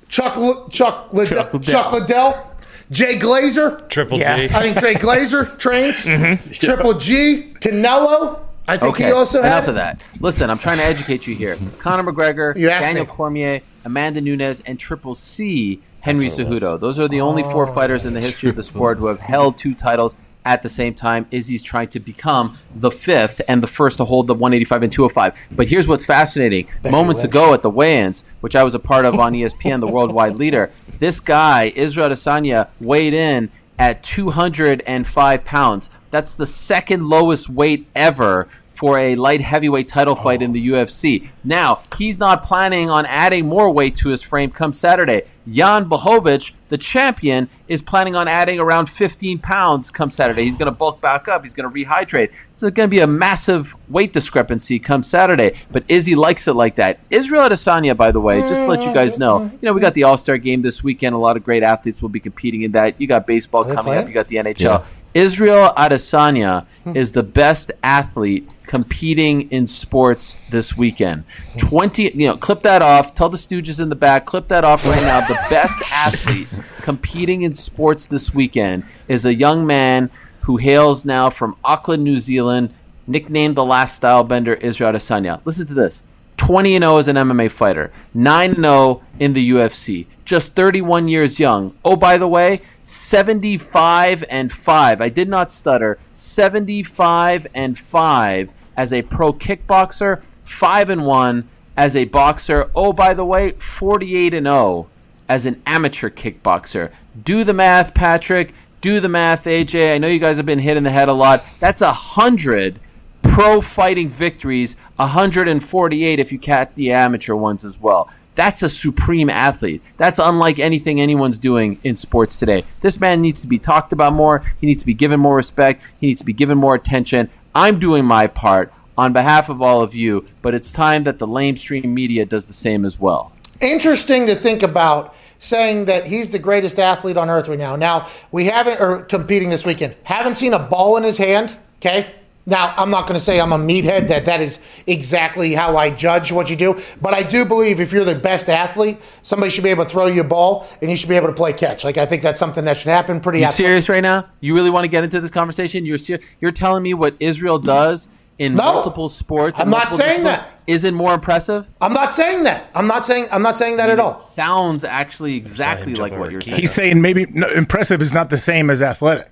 Chuck, L- Chuck, Lid- Chuck Chuck, Liddell. Liddell, Jay Glazer. Triple Yeah. G. I think Jay Glazer trains. Mm-hmm. Triple G, Canelo. I think Okay, he also enough had. of that. Listen, I'm trying to educate you here. Conor McGregor, You Daniel me. Cormier, Amanda Nunes, and Triple C, Henry Cejudo. Those are the only four oh, fighters in the history of the sport who have held two titles at the same time. Izzy's trying to become the fifth and the first to hold the 185 and 205. But here's what's fascinating. Moments Lynch. ago at the weigh-ins, which I was a part of on ESPN, the worldwide leader, this guy, Israel Adesanya, weighed in at 205 pounds. That's the second lowest weight ever for a light heavyweight title fight in the oh. UFC. Now, he's not planning on adding more weight to his frame come Saturday. Jan Blachowicz, the champion, is planning on adding around 15 pounds come Saturday. He's going to bulk back up. He's going to rehydrate. It's going to be a massive weight discrepancy come Saturday. But Izzy likes it like that. Israel Adesanya, by the way, just to let you guys know, you know, we got the All Star game this weekend. A lot of great athletes will be competing in that. You got baseball coming playing? up. You got the NHL. Israel Adesanya is the best athlete competing in sports this weekend. 20, you know, clip that off. Tell the Stooges in the back, clip that off right now. The best athlete competing in sports this weekend is a young man who hails now from Auckland, New Zealand, nicknamed the last style bender Israel Adesanya. Listen to this. 20 and 0 as an MMA fighter, 9 and 0 in the UFC, just 31 years young. Oh, by the way, 75 and 5. I did not stutter. 75 and 5 as a pro kickboxer, 5 and 1 as a boxer. Oh, by the way, 48 and 0 as an amateur kickboxer. Do the math, Patrick. Do the math, AJ. I know you guys have been hit in the head a lot. That's a hundred pro fighting victories, 148 if you count the amateur ones as well. That's a supreme athlete. That's unlike anything anyone's doing in sports today. This man needs to be talked about more. He needs to be given more respect. He needs to be given more attention. I'm doing my part on behalf of all of you, but it's time that the lamestream media does the same as well. Interesting to think about saying that he's the greatest athlete on earth right now. Now, we haven't, or competing this weekend, haven't seen a ball in his hand, okay? Now, I'm not going to say I'm a meathead, that that is exactly how I judge what you do, but I do believe if you're the best athlete, somebody should be able to throw you a ball and you should be able to play catch. Like, I think that's something that should happen pretty You athletic. serious right now? You really want to get into this conversation? You're ser- you're telling me what Israel does in No. multiple sports? I'm and not multiple saying disciplines that. Isn't more impressive? I'm not saying that. I'm not saying I'm not saying that at all. Sounds actually exactly like what you're saying. He's saying maybe no, impressive is not the same as athletic.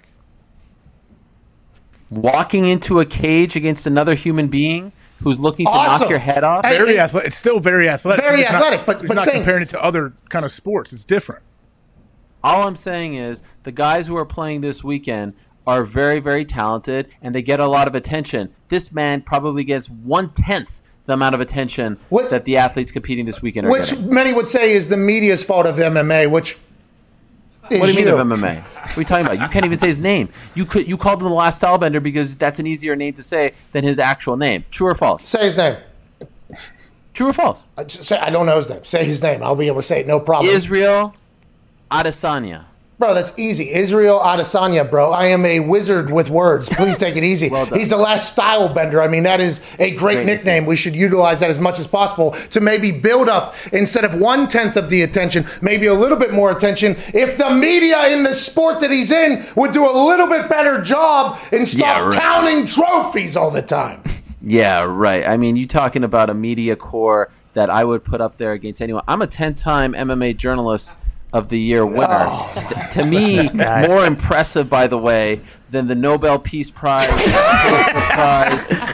Walking into a cage against another human being who's looking to knock your head off. Very it- athletic. It's still very athletic. Very It's not- athletic, but- it's but not saying- comparing it to other kind of sports. It's different. All I'm saying is the guys who are playing this weekend are very, very talented and they get a lot of attention. This man probably gets one tenth the amount of attention What- that the athletes competing this weekend are Which getting. many would say is the media's fault of MMA, which is What do you mean of MMA? What are you talking about? You can't even say his name. You could you called him the last stylebender because that's an easier name to say than his actual name. True or false? Say his name. True or false? I, just say, I don't know his name. Say his name. I'll be able to say it. No problem. Israel Adesanya. Bro, that's easy. Israel Adesanya, bro. I am a wizard with words. Please take it easy. Well. He's the last style bender. I mean, that is a great, Great nickname. We should utilize that as much as possible to maybe build up instead of one tenth of the attention, maybe a little bit more attention. If the media in the sport that he's in would do a little bit better job and stop Yeah, right. counting trophies all the time. Yeah, right. I mean, you talking about a media core that I would put up there against anyone. I'm a 10-time MMA journalist of the year winner. Oh. To me, more impressive, by the way, than the Nobel Peace Prize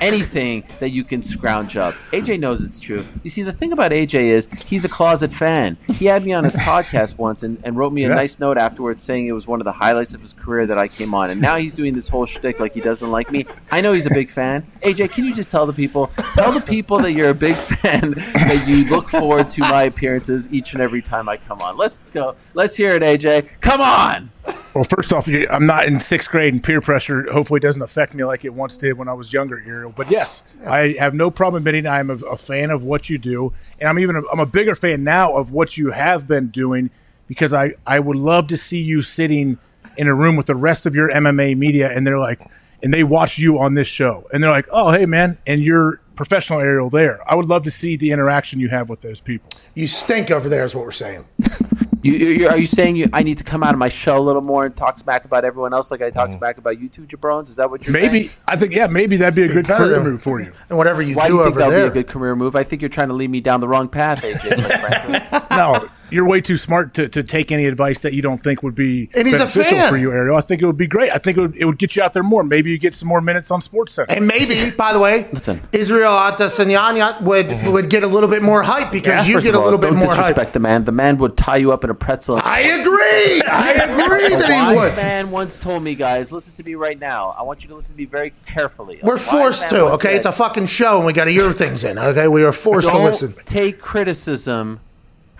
anything that you can scrounge up. AJ knows it's true. You see, the thing about AJ is he's a closet fan. He had me on his podcast once and, and wrote me a Yeah. nice note afterwards saying it was one of the highlights of his career that I came on. And now he's doing this whole shtick like he doesn't like me. I know he's a big fan. AJ, can you just tell the people, tell the people that you're a big fan, that you look forward to my appearances each and every time I come on. Let's go. Let's hear it, AJ. Come on. Well, first off, I'm not in sixth grade, and peer pressure hopefully doesn't affect me like it once did when I was younger, Ariel. But yes, I have no problem admitting I'm a, a fan of what you do, and I'm even a, I'm a bigger fan now of what you have been doing because I I would love to see you sitting in a room with the rest of your MMA media, and they're like, and they watch you on this show, and they're like, oh hey man, and you're professional Ariel there. I would love to see the interaction you have with those people. You stink over there, is what we're saying. You, you, are you saying you, I need to come out of my shell a little more and talk smack about everyone else like I talk mm. smack about you two jabrones? Is that what you're Maybe saying? I think yeah, maybe that'd be a good career move for you. And whatever you Why do do you think over that'll there. be a good career move? I think you're trying to lead me down the wrong path, AJ. quite no, you're way too smart to, to take any advice that you don't think would be And he's a beneficial fan. for you, Ariel. I think it would be great. I think it would, it would get you out there more. Maybe you get some more minutes on Sports Center. And maybe, by the way, Listen. Israel Adesanyanya would would get a little bit more hype because you get of a all, little bit don't more disrespect hype. the man. The man would tie you up in a pretzel. I agree. I agree that he wise would. man once told me, guys, listen to me right now. I want you to listen to me very carefully. We're wise forced to. Okay, said, it's a fucking show, and we got to hear things in. Okay, we are forced to Don't listen. take criticism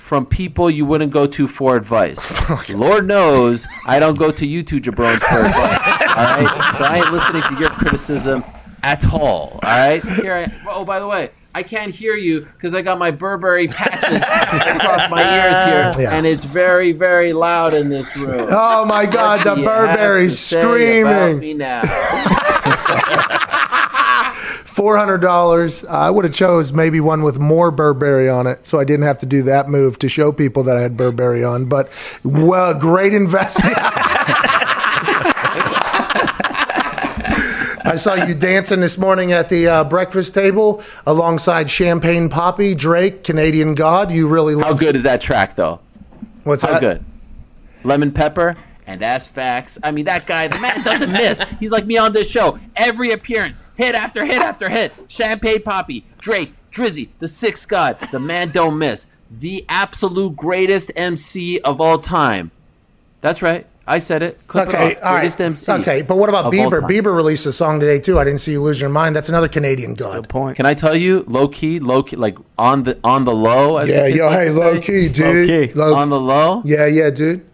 from people you wouldn't go to for advice. Lord knows I don't go to you two for advice. All right, so I ain't listening to your criticism at all. All right, here. I, oh, by the way. I can't hear you because I got my Burberry patches across my ears here, Yeah. and it's very, very loud in this room. Oh my God, What the Burberry's screaming. me now? Four hundred dollars. I would have chose maybe one with more Burberry on it, so I didn't have to do that move to show people that I had Burberry on. But well, great investment. I saw you dancing this morning at the uh, breakfast table alongside Champagne Poppy, Drake, Canadian God. You really How good is that track, though? What's How that? good? Lemon pepper and ass facts. I mean, that guy, the man doesn't miss. He's like me on this show. Every appearance, hit after hit after hit. Champagne Poppy, Drake, Drizzy, the Sixth God. The man don't miss. The absolute greatest MC of all time. That's right. I said it. Clip Okay, it all right. MC. Okay, but what about Bieber? Bieber released a song today too. I didn't see you lose your mind. That's another Canadian god. Point. Can I tell you, low key, low key, like on the on the low? As Yeah, kids yo, like hey, low say? key, dude. key. Low- On the low, yeah, yeah, dude.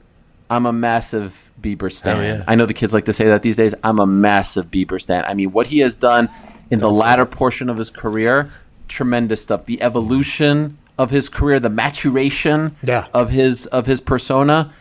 I'm a massive Bieber stan. Oh, yeah. I know the kids like to say that these days. I'm a massive Bieber stan. I mean, what he has done in the latter portion of his career, tremendous stuff. The evolution of his career, the maturation Yeah. of his of his persona.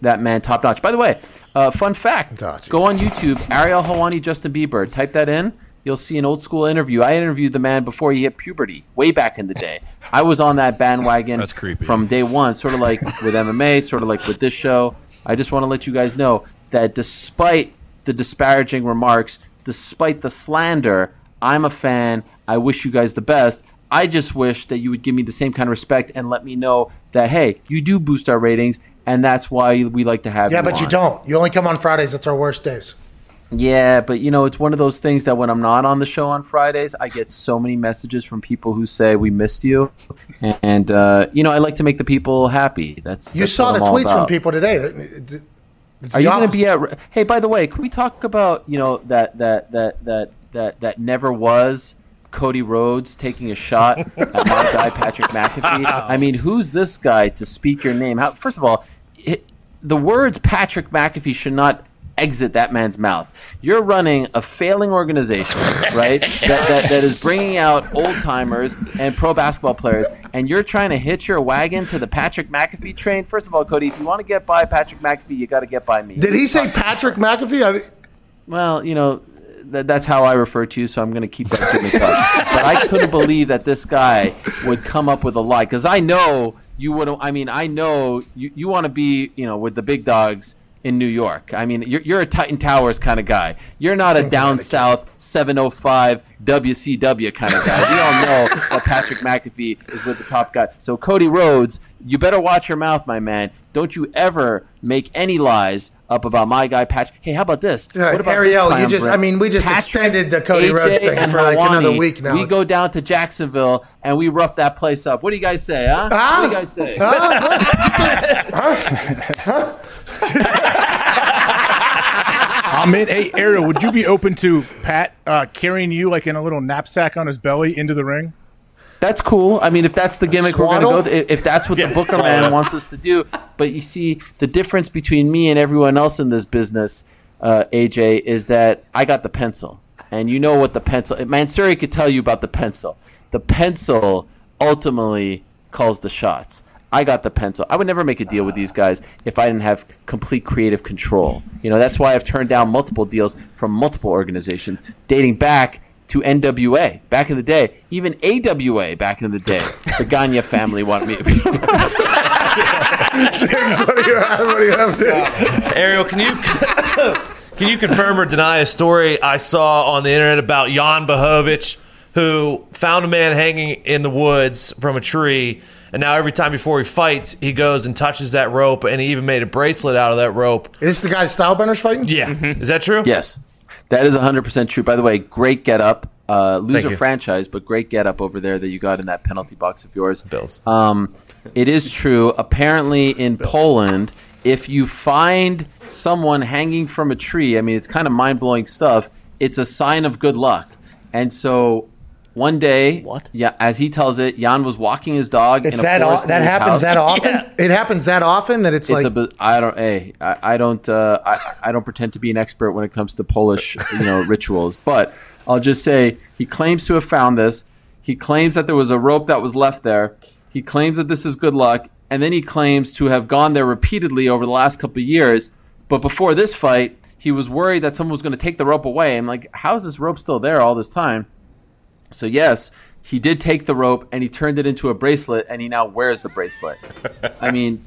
That man, top notch. By the way, uh, fun fact: Oh, go on YouTube, Ariel Helwani, Justin Bieber. Type that in. You'll see an old school interview. I interviewed the man before he hit puberty, way back in the day. I was on that bandwagon That's creepy. from day one, sort of like with MMA, sort of like with this show. I just want to let you guys know that despite the disparaging remarks, despite the slander, I'm a fan. I wish you guys the best. I just wish that you would give me the same kind of respect and let me know that hey, you do boost our ratings, and that's why we like to have Yeah, you. but you don't. You only come on Fridays. That's our worst days. Yeah, but you know, it's one of those things that when I'm not on the show on Fridays, I get so many messages from people who say we missed you, and uh, you know, I like to make the people happy. That's You that's saw the I'm tweets from people today. It's Are you going to be at? Hey, by the way, can we talk about you know that that that that that that never was Cody Rhodes taking a shot at my guy Patrick McAfee? I mean, who's this guy to speak your name? How, first of all, it, the words Patrick McAfee should not exit that man's mouth. You're running a failing organization, right? that, that that is bringing out old timers and pro basketball players, and you're trying to hitch your wagon to the Patrick McAfee train. First of all, Cody, if you want to get by Patrick McAfee, you got to get by me. Did he say Patrick McAfee? I, Well, you know, th- that's how I refer to you, so I'm going to keep that gimmick up. but I couldn't believe that this guy would come up with a lie because I know you would. I mean, I know you, you want to be, you know, with the big dogs in New York. I mean, you're, you're a Titan Towers kind of guy. You're not a down south 705 WCW kind of guy. We all know that Patrick McAfee is with the top guy. So Cody Rhodes, you better watch your mouth, my man. Don't you ever make any lies up about my guy Patrick. Hey, how about this? Yeah, what about Ariel, this you just- triumvirate? I mean, we just extended the Cody AJ, Rhodes thing for, like, another week now. We go down to Jacksonville and we rough that place up. What do you guys say, huh? Huh? What do you ah! guys say? Huh? Huh? I'm in. Hey, Ariel, would you be open to Pat uh, carrying you like in a little knapsack on his belly into the ring? That's cool. I mean, if that's the gimmick we're going to go, if if that's what Yeah, the Booker man that. wants us to do. But you see, the difference between me and everyone else in this business, uh, AJ, is that I got the pencil, and you know what the pencil. Mansuri could tell you about the pencil. The pencil ultimately calls the shots. I got the pencil. I would never make a deal with these guys if I didn't have complete creative control. You know, that's why I've turned down multiple deals from multiple organizations dating back to NWA back in the day, even AWA back in the day. The Gagne family wanted me to be. what do you have? What do you have? Uh, Ariel, can you can you confirm or deny a story I saw on the internet about Jan Blachowicz, who found a man hanging in the woods from a tree, and now every time before he fights, he goes and touches that rope, and he even made a bracelet out of that rope. Is this the guy Stylebenders fighting? Yeah, mm-hmm. is that true? Yes, that is 100% true. By the way, great get up. Uh, loser franchise, but great get up over there that you got in that penalty box of yours. Bills. Um, it is true. Apparently, in Poland, if you find someone hanging from a tree, I mean, it's kind of mind blowing stuff. It's a sign of good luck. And so, one day, what? Yeah, as he tells it, Jan was walking his dog. It's in a that forest o- in that his happens house. that often. It happens that often that it's, It's like a I don't. Hey, I, I don't. Uh, I, I don't pretend to be an expert when it comes to Polish, you know, rituals. But I'll just say he claims to have found this. He claims that there was a rope that was left there. He claims that this is good luck, and then he claims to have gone there repeatedly over the last couple of years. But before this fight, he was worried that someone was going to take the rope away. I'm like, how is this rope still there all this time? So yes, he did take the rope and he turned it into a bracelet, and he now wears the bracelet. I mean,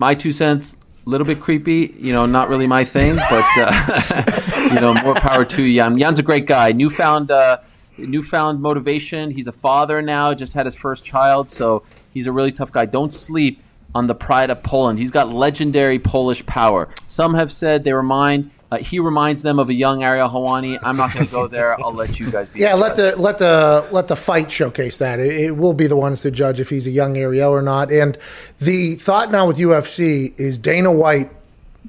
my two cents, a little bit creepy. You know, not really my thing, but uh, you know, more power to Jan. Jan's a great guy. Newfound, uh, newfound motivation. He's a father now. Just had his first child, so he's a really tough guy. Don't sleep on the pride of Poland. He's got legendary Polish power. Some have said they remind. Uh, he reminds them of a young Ariel Helwani. I'm not going to go there. I'll let you guys be. Yeah, let the let the let the fight showcase that. It, it will be the ones to judge if he's a young Ariel or not. And the thought now with UFC is Dana White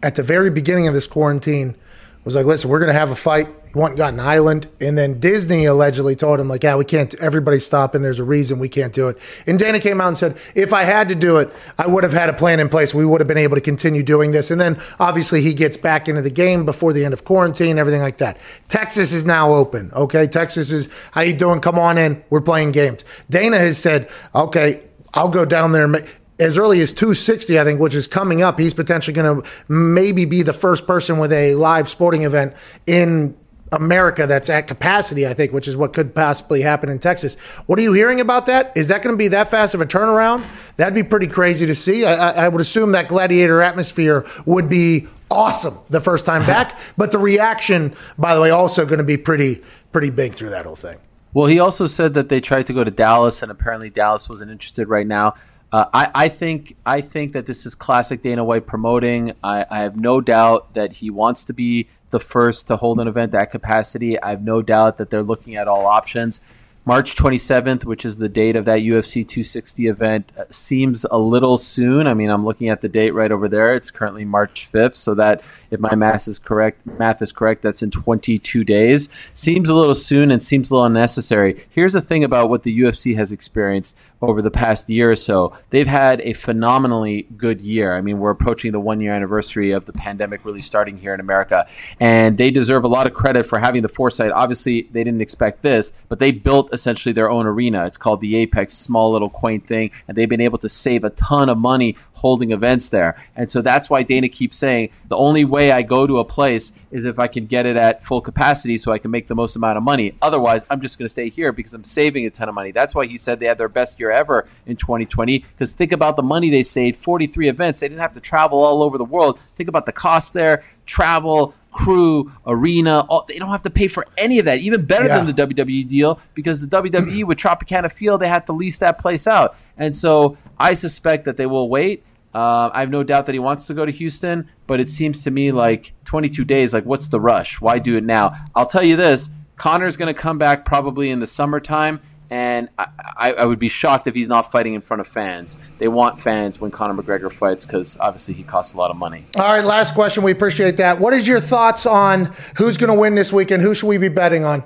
at the very beginning of this quarantine was like, "Listen, we're going to have a fight." Went got an island, and then Disney allegedly told him like, "Yeah, we can't. Everybody stop, and There's a reason we can't do it." And Dana came out and said, "If I had to do it, I would have had a plan in place. We would have been able to continue doing this." And then obviously he gets back into the game before the end of quarantine, everything like that. Texas is now open. Okay, Texas is how you doing? Come on in. We're playing games. Dana has said, "Okay, I'll go down there." As early as 260, I think, which is coming up, he's potentially going to maybe be the first person with a live sporting event in America that's at capacity, I think, which is what could possibly happen in Texas. What are you hearing about that? Is that going to be that fast of a turnaround? That'd be pretty crazy to see. I, I, would assume that gladiator atmosphere would be awesome the first time back, but the reaction, by the way, also going to be pretty pretty big through that whole thing. Well, he also said that they tried to go to Dallas, and apparently Dallas wasn't interested right now. Uh, I, I think I think that this is classic Dana White promoting. I, I have no doubt that he wants to be the first to hold an event that capacity. I have no doubt that they're looking at all options. March 27th, which is the date of that UFC 260 event, uh, seems a little soon. I mean, I'm looking at the date right over there. It's currently March 5th, so that if my math is correct, math is correct, that's in 22 days. Seems a little soon and seems a little unnecessary. Here's the thing about what the UFC has experienced over the past year or so. They've had a phenomenally good year. I mean, we're approaching the one year anniversary of the pandemic really starting here in America, and they deserve a lot of credit for having the foresight. Obviously, they didn't expect this, but they built essentially their own arena. It's called the Apex, small little quaint thing, and they've been able to save a ton of money holding events there. And so that's why Dana keeps saying the only way I go to a place is if I can get it at full capacity so I can make the most amount of money. Otherwise, I'm just going to stay here because I'm saving a ton of money. That's why he said they had their best year ever in 2020 because think about the money they saved 43 events. They didn't have to travel all over the world. Think about the cost there, travel, crew, arena. All, they don't have to pay for any of that. Even better Yeah. than the WWE deal because the WWE with Tropicana Field, they had to lease that place out. And so I suspect that they will wait. Uh, I have no doubt that he wants to go to Houston, but it seems to me like 22 days. Like, what's the rush? Why do it now? I'll tell you this: Conor's going to come back probably in the summertime, and I, I, I would be shocked if he's not fighting in front of fans. They want fans when Conor McGregor fights because obviously he costs a lot of money. All right, last question. We appreciate that. What is your thoughts on who's going to win this weekend? Who should we be betting on?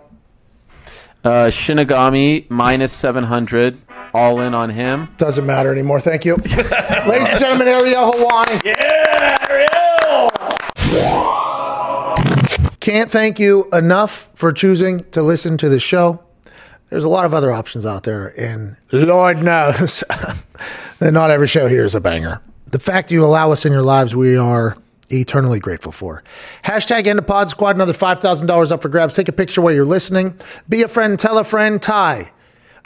Uh, Shinigami minus 700, all in on him. Doesn't matter anymore. Thank you. Ladies and gentlemen, Ariel Helwani. Yeah, Ariel. Can't thank you enough for choosing to listen to the show. There's a lot of other options out there, and Lord knows that not every show here is a banger. The fact you allow us in your lives, we are eternally grateful for. Hashtag end pod squad, another $5,000 up for grabs. Take a picture while you're listening. Be a friend, tell a friend, Ty.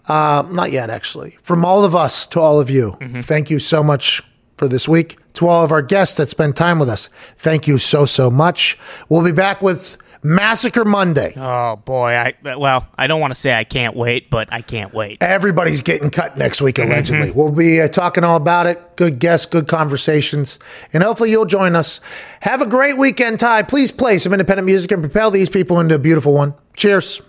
Uh, not yet, actually. From all of us to all of you, thank you so much for this week. To all of our guests that spend time with us, thank you so, so much. We'll be back with Massacre Monday. Oh boy, I well, I don't want to say I can't wait, but I can't wait. Everybody's getting cut next week mm-hmm. allegedly. we'll be uh, talking all about it. Good guests, good conversations, and hopefully you'll join us. Have a great weekend, Ty. Please play some independent music and propel these people into a beautiful one. Cheers.